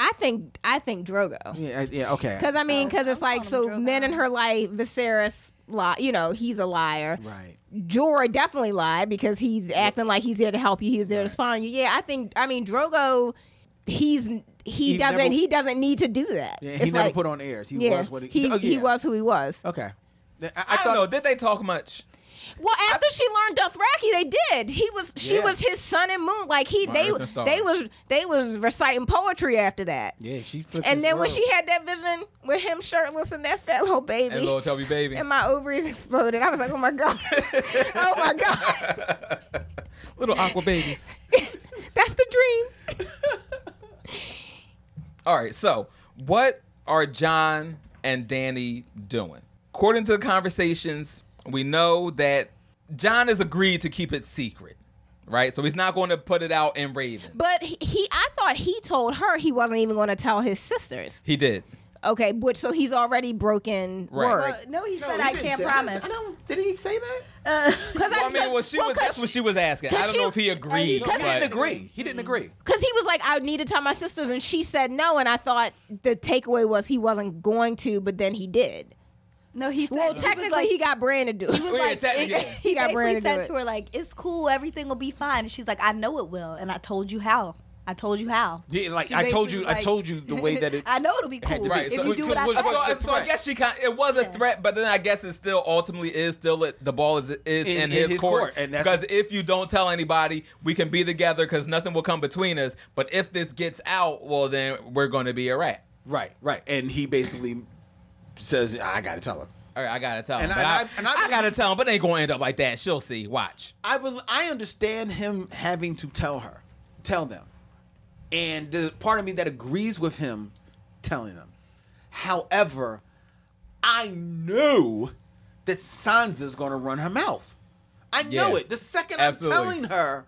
I think I think Drogo. Yeah, yeah, okay. Because I mean, because it's I'm like so him men in her life, Viserys lie. You know, he's a liar. right. Jorah definitely lied because he's acting like he's there to help you. He was there to spy on you. Yeah, I think. I mean, Drogo, he's he, He doesn't never- he doesn't need to do that. Yeah, It's he never like- put on airs. He yeah, was what he, he, oh, he was who he was. Okay. I, I, I, don't know. Did they talk much? Well, after she learned Dothraki, they did. He was she Yeah. was his son and moon. Like he My they Earth and Stars. they was they was reciting poetry after that. Yeah, she flipped And his then when she had that vision with him shirtless and that fat little baby, And little chubby baby. and my ovaries exploded. I was like, oh my god, oh my god, little aqua babies. that's the dream. All right, so what are Jon and Dany doing? According to the conversations, we know that Jon has agreed to keep it secret, right? So he's not going to put it out in Raven. But he, he, I thought he told her he wasn't even going to tell his sisters. He did. Okay, which so he's already broken Right. word. Uh, no, he No, said he I can't promise. I don't, did he say that? Uh, Because Well, I mean, well, she was. That's what she was asking. I don't she- know if he agreed. No, he didn't agree. He didn't agree. Because he was like, I need to tell my sisters, and she said no, and I thought the takeaway was he wasn't going to, but then he did. no, he said Well, he technically, like- he got Bran to do it. He was yeah, like, technically, it- yeah. He got basically to do said to her like, "It's cool, everything will be fine." And she's like, "I know it will," and I told you how. I told you how. Yeah, like She I told you, basically I told you the way that it. I know it'll be had cool to be. Right. if so, you do what I was- so, was you. the so I guess she kind. It was a Yeah. threat, but then I guess it still ultimately is still the ball is is in, In- in his, his court. court, and that's- because if you don't tell anybody, we can be together because nothing will come between us. But if this gets out, well, then we're going to be a rat. Right, right, and he basically says, "I got to tell her." All right, I gotta tell him. And but I- I, I- and I- I gotta tell him, but it ain't gonna end up like that. She'll see. Watch. I will. I understand him having to tell her, tell them, and the part of me that agrees with him telling them. However, I knew that Sansa's going to run her mouth. I know it. The second Absolutely. I'm telling her,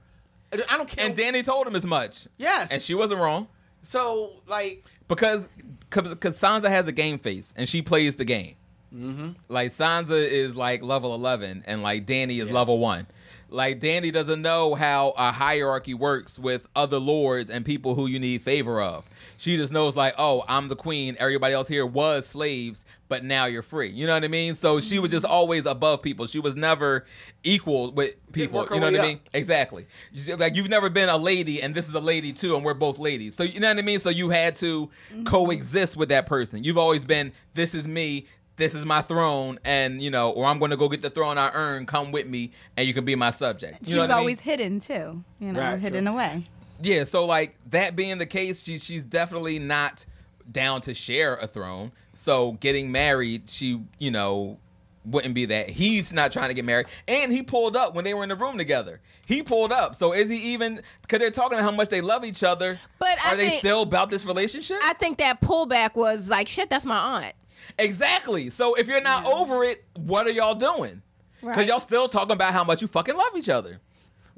I don't care. And Dany told him as much. yes, And she wasn't wrong so like because because Sansa has a game face and she plays the game. Mm-hmm. Like Sansa is like level eleven and like Dany is Yes. level one. Like Dany doesn't know how a hierarchy works with other lords and people who you need favor of. She just knows like, oh, I'm the queen. Everybody else here was slaves, but now you're free. You know what I mean? So she was just always above people. She was never equal with people. You know what I mean? Exactly. Like you've never been a lady, and this is a lady too, and we're both ladies. So you know what I mean. So you had to coexist with that person. You've always been, this is me, this is my throne, and you know, or I'm going to go get the throne I earned. Come with me, and you can be my subject. You She know was what I mean? always hidden too. You know, Right, hidden true. away. Yeah, so like that being the case, she, she's definitely not down to share a throne. So getting married, she, you know, wouldn't be that. He's not trying to get married. And he pulled up when they were in the room together. He pulled up. So is he even because they're talking about how much they love each other? But I are they think- still about this relationship? I think that pullback was like, shit, that's my aunt. Exactly. So if you're not over it, what are y'all doing? Because Right. y'all still talking about how much you fucking love each other.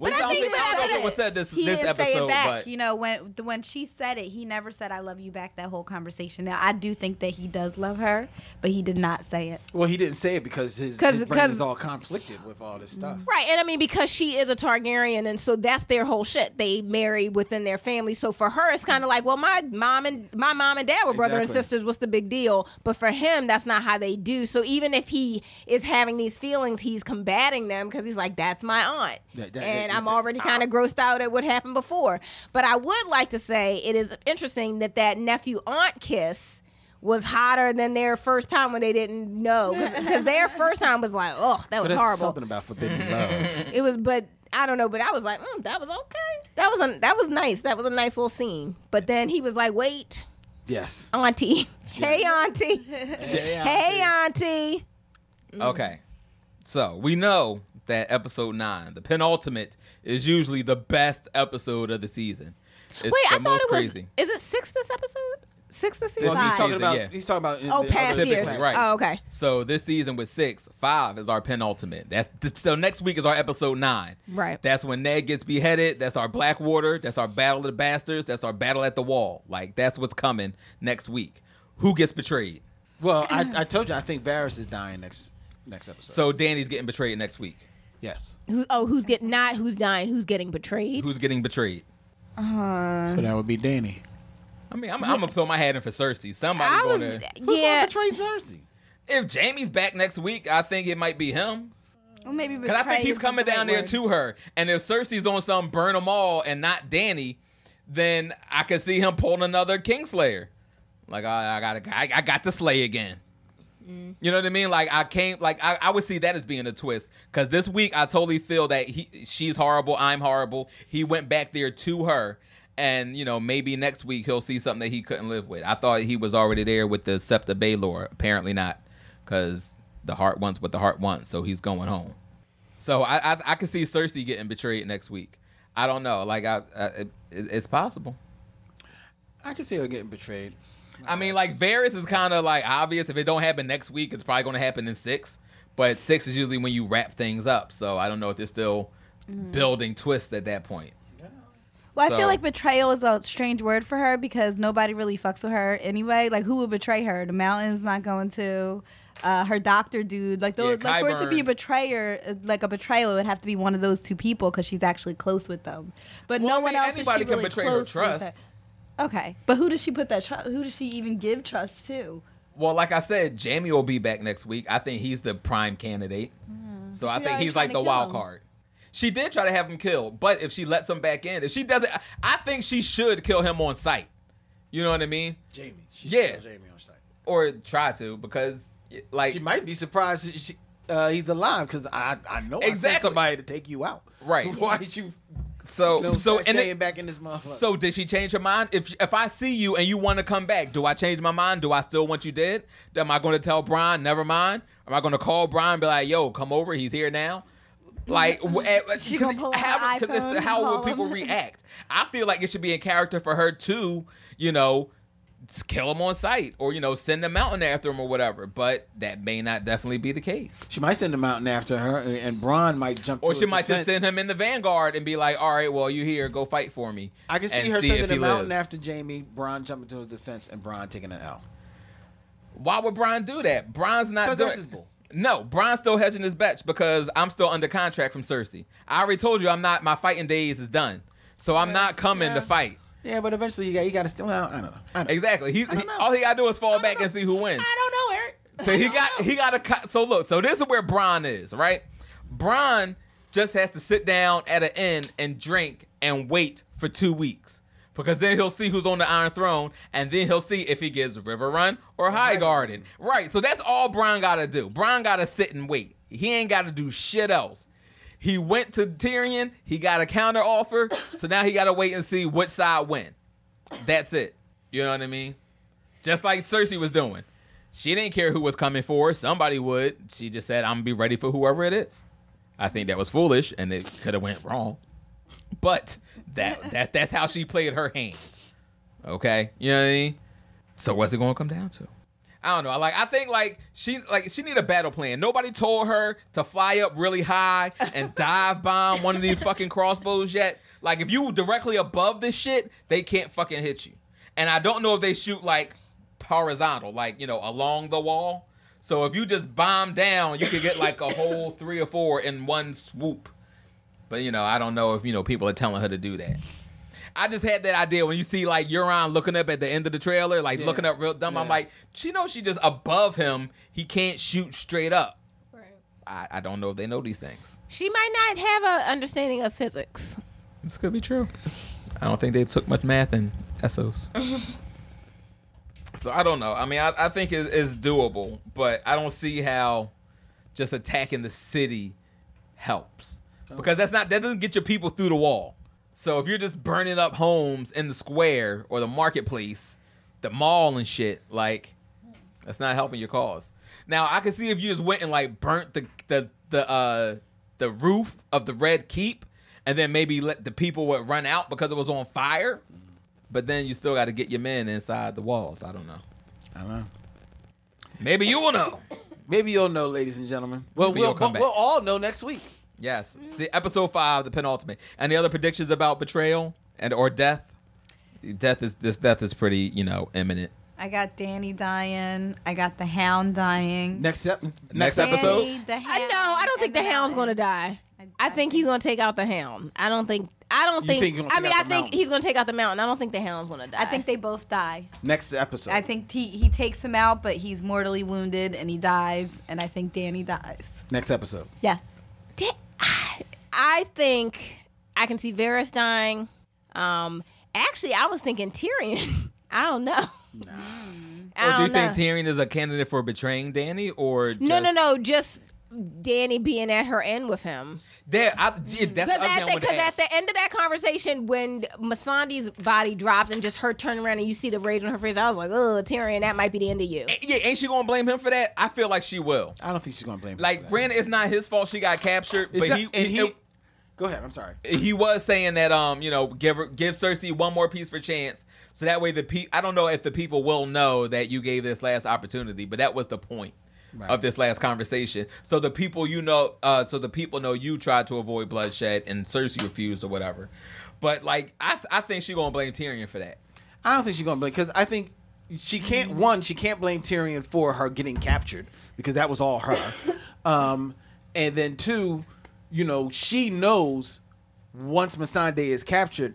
Which But I I don't think think, I don't know if that- it was said this he this didn't episode, say it back. but You know, when when she said it, he never said "I love you" back. That whole conversation. Now, I do think that he does love her, but he did not say it. Well, he didn't say it because his, 'Cause- his brain 'cause- is all conflicted with all this stuff. Right, and I mean because she is a Targaryen, and so that's their whole shit. They marry within their family. So for her, it's kind of like, well, my mom and my mom and dad were brother and sisters. What's the big deal? But for him, that's not how they do. So even if he is having these feelings, he's combating them because he's like, that's my aunt, Yeah, that- and that- I'm already kind of grossed out at what happened before. But I would like to say it is interesting that that nephew aunt kiss. Was hotter than their first time when they didn't know because their first time was like, oh, that was horrible. something about forbidden love. It was, but I don't know. But I was like, mm, that was okay. That was a that was nice. That was a nice little scene. But then he was like, wait, yes. auntie, hey auntie, hey auntie. Okay. So we know that episode nine, the penultimate, is usually the best episode of the season. It's Wait, the I thought most it was. crazy. Is it six this episode? Six this season? Well, he's Five. talking about. Yeah. He's talking about. in oh, past other- years. Right. Oh, okay. So this season with six, five is our penultimate. That's so next week is our episode nine. Right. That's when Ned gets beheaded. That's our Blackwater. That's our Battle of the Bastards. That's our Battle at the Wall. Like that's what's coming next week. Who gets betrayed? Well, I, I told you I think Varys is dying next next episode. So Dany's getting betrayed next week. Yes. Who? Oh, who's getting not? Who's dying? Who's getting betrayed? Who's getting betrayed? Uh-huh. So that would be Dany. I mean, I'm, I'm gonna throw my hat in for Cersei. Somebody's I was. gonna. Who's Yeah. gonna betray Cersei? If Jaime's back next week, I think it might be him. Well, maybe Because I think he's isn't coming the right down there word. to her. And if Cersei's on some burn them all and not Dany, then I could see him pulling another Kingslayer. Like I, I got, I, I got to slay again. Mm. You know what I mean? Like I came, like I, I would see that as being a twist. Because this week I totally feel that he, she's horrible, I'm horrible. He went back there to her, and you know maybe next week he'll see something that he couldn't live with. I thought he was already there with the Septa Baelor. Apparently not, because the heart wants what the heart wants. So he's going home. So I, I I could see Cersei getting betrayed next week. I don't know. Like I, I it, it's possible. I can see her getting betrayed. I mean, like Varys is kind of like obvious. If it don't happen next week, it's probably going to happen in six. But six is usually when you wrap things up. So I don't know if they're still building twists at that point. Well, I feel like betrayal is a strange word for her because nobody really fucks with her anyway. Like, who would betray her? The mountain's not going to. Uh, her doctor dude, like, those, Yeah, like for it to be a betrayer, uh, like a betrayal, it would have to be one of those two people because she's actually close with them. But Well, no I one mean, else. is anybody she can really betray her close with trust. Okay, but who does she put that trust? Who does she even give trust to? Well, like I said, Jaime will be back next week. I think he's the prime candidate. So I think he's like the to kill wild him. card. She did try to have him killed, but if she lets him back in, if she doesn't, I think she should kill him on sight. You know what I mean? Jaime. She Yeah. kill Jaime on sight. Or try to because like She might be surprised she, she, uh, he's alive because I I know I sent Exactly. somebody to take you out. Right. Why did you? So You know, so and saying it, back in this motherfucker. So did she change her mind? If if I see you and you want to come back, do I change my mind? Do I still want you dead? Am I going to tell Bronn, never mind? Am I going to call Bronn and be like, yo, come over, he's here now? Like, w- eh, gonna pull how, her 'cause it's- iPhone and how will people him? react? I feel like it should be in character for her to, you know, s- kill him on sight or you know send a mountain after him or whatever. But that may not definitely be the case. she might send him mountain after her, and Bronn might jump. Or she might just send him in the vanguard and be like, "All right, well, you here, go fight for me." I can see her if sending he mountain lives. after Jaime, Bronn jumping to his defense, and Bronn taking an L. Why would Bronn do that? Bronn's not doing his bull. No, Brian's still hedging his bets because I'm still under contract from Cersei. I already told you I'm not. My fighting days is done, so I'm not coming to fight. Yeah, but eventually you got you got to still. Well, I don't know. I don't know. Exactly. He's he, all he gotta do is fall back and see who wins. I don't know, Eric. So he got he got a cut. So look, so this is where Bronn is, right? Bronn just has to sit down at an inn and drink and wait for two weeks. Because then he'll see who's on the Iron Throne, and then he'll see if he gets Riverrun or Highgarden. Right. So that's all Bronn gotta do. Bronn gotta sit and wait. He ain't gotta do shit else. He went to Tyrion, he got a counter offer, so now he gotta wait and see which side win. That's it. You know what I mean? Just like Cersei was doing. She didn't care who was coming for her. Somebody would. She just said, "I'm gonna be ready for whoever it is." I think that was foolish, and it could have went wrong. But that that that's how she played her hand. Okay, you know what I mean. So what's it gonna come down to? I don't know. Like I think like she like she need a battle plan. Nobody told her to fly up really high and dive bomb one of these fucking crossbows yet. Like if you directly above this shit, they can't fucking hit you. And I don't know if they shoot like horizontal, like you know, along the wall. So if you just bomb down, you could get like a whole three or four in one swoop. But you know, I don't know if you know people are telling her to do that. I just had that idea when you see like Euron looking up at the end of the trailer, like Yeah. looking up real dumb. I'm like, she knows she just above him. He can't shoot straight up. Right. I, I don't know if they know these things. She might not have a understanding of physics. This could be true. I don't think they took much math in Essos. so I don't know. I mean, I, I think it, it's doable, but I don't see how just attacking the city helps oh. because that's not that doesn't get your people through the wall. So if you're just burning up homes in the square or the marketplace, the mall and shit, like that's not helping your cause. Now I can see if you just went and like burnt the the the uh the roof of the Red Keep, and then maybe let the people would run out because it was on fire. But then you still got to get your men inside the walls. I don't know. I don't know. Maybe you will know. Maybe you'll know, ladies and gentlemen. Well, Maybe we'll, we'll, we'll all know next week. Yes. See, episode five, the penultimate. Any other predictions about betrayal and or death? Death is this death is pretty you know imminent. I got Dany dying. I got the Hound dying. Next ep- Next Dany, episode? the I know. I don't think the the hound's Mountain. going to die. I- I I think he's going to take out the hound. I don't think. I don't You think. think I mean, I think mountain? he's going to take out the mountain. I don't think the hound's going to die. I think they both die. next episode. I think he, he takes him out, but he's mortally wounded and he dies. And I think Dany dies. next episode. Yes. Di- I, I think I can see Varys dying. Um, actually, I was thinking Tyrion. I don't know. I Or do you don't think know. Tyrion is a candidate for betraying Dany or just, No, no, no. Just Dany being at her end with him. There, I, yeah, that's Because at, the, saying. 'cause at the end of that conversation, when Missandei's body drops and just her turning around and you see the rage on her face, I was like, oh, Tyrion, that might be the end of you. Yeah, ain't she gonna blame him for that? I feel like she will. I don't think she's gonna blame. him Like, for granted, it's not his fault she got captured, It's but not- he, and he, he- Go ahead. I'm sorry. he was saying that um you know give her, give Cersei one more piece for chance, so that way the pe I don't know if the people will know that you gave this last opportunity, but that was the point Right. of this last conversation. So the people you know, uh, so the people know you tried to avoid bloodshed and Cersei refused or whatever. But like I I think she gonna blame Tyrion for that. I don't think she's gonna blame because I think she can't. One, she can't blame Tyrion for her getting captured because that was all her. um, and then two, you know, she knows once Missandei is captured,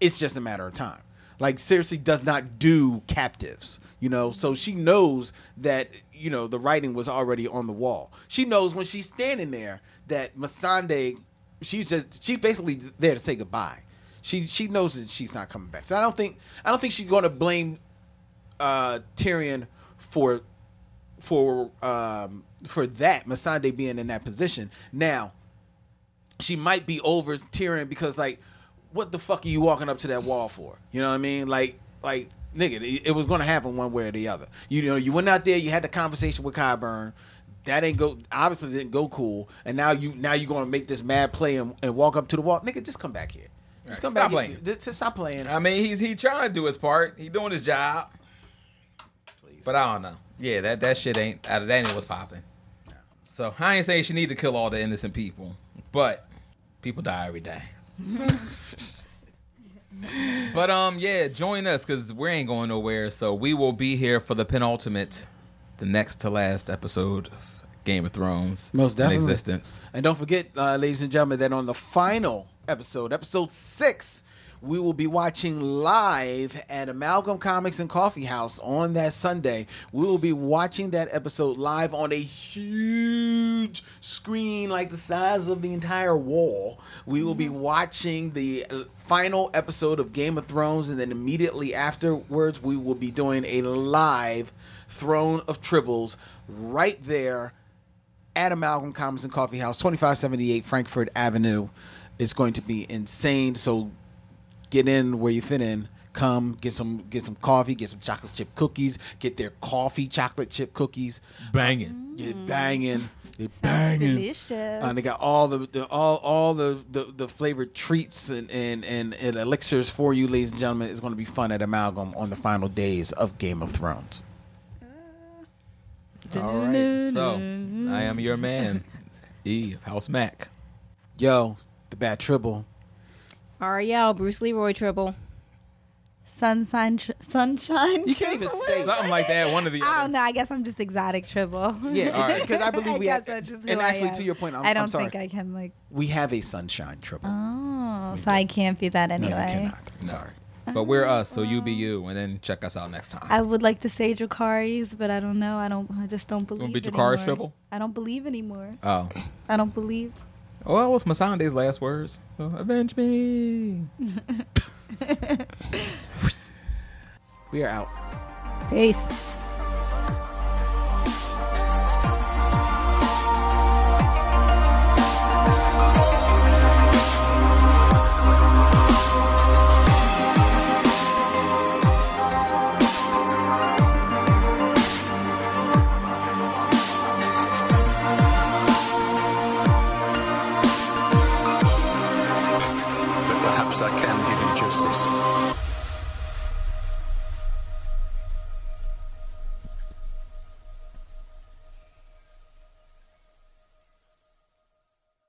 it's just a matter of time. Like Cersei does not do captives, you know, so she knows that you know the writing was already on the wall. She knows when she's standing there that Missandei, she's just she's basically there to say goodbye. She she knows that she's not coming back. So I don't think I don't think she's going to blame uh, Tyrion for for um, for that Missandei being in that position. Now she might be over Tyrion because like, what the fuck are you walking up to that wall for? You know what I mean? Like, like nigga, it, it was gonna happen one way or the other. You know, you went out there, you had the conversation with Qyburn. That ain't go obviously didn't go cool, and now you now you're gonna make this mad play and, and walk up to the wall, nigga. Just come back here. Just Right, come stop back. playing. Here. Just, just stop playing. I mean, he's he trying to do his part. He doing his job. Please. But I don't know. Yeah, that that shit ain't out of that ain't what's popping. So I ain't saying she need to kill all the innocent people, but people die every day. but um, yeah, join us because we ain't going nowhere. So we will be here for the penultimate, the next to last episode of Game of Thrones. Most in definitely. existence. And don't forget, uh, ladies and gentlemen, that on the final episode, episode six, we will be watching live at Amalgam Comics and Coffee House on that Sunday. We will be watching that episode live on a huge screen, like the size of the entire wall. We will be watching the uh, final episode of Game of Thrones, and then immediately afterwards, we will be doing a live Throne of Tribbles right there at Amalgam Comics and Coffee House, 2578 Frankfurt Avenue. It's going to be insane. So get in where you fit in. Come get some get some coffee, get some chocolate chip cookies, get their coffee chocolate chip cookies. Banging. Get banging. Get banging. Delicious. Uh, they got all the, the all all the, the, the flavored treats and, and, and, and elixirs for you, ladies and gentlemen. It's going to be fun at Amalgam on the final days of Game of Thrones. All right. So I am your man, E of House Mac. Yo, the bad tribble. Ariel, Bruce Leroy Tribble. Sunshine, tr- sunshine. You can't even say Something like that. One of the I other. don't know. I guess I'm just exotic Tribble. Yeah, All right. because I believe we guess have, that's just and who I actually am. to your point, I'm, I don't I'm sorry. think I can like. we have a sunshine Tribble. Oh, so I can't be that no, anyway. you cannot. I'm sorry. But we're oh, us, so you be you, and then check us out next time. I would like to say Dracarys, but I don't know. I don't. I just don't believe. be anymore. Dracarys Tribble? I don't believe anymore. oh. I don't believe. Oh, well, what's Missandei's last words? Oh, Avenge me. We are out. Peace.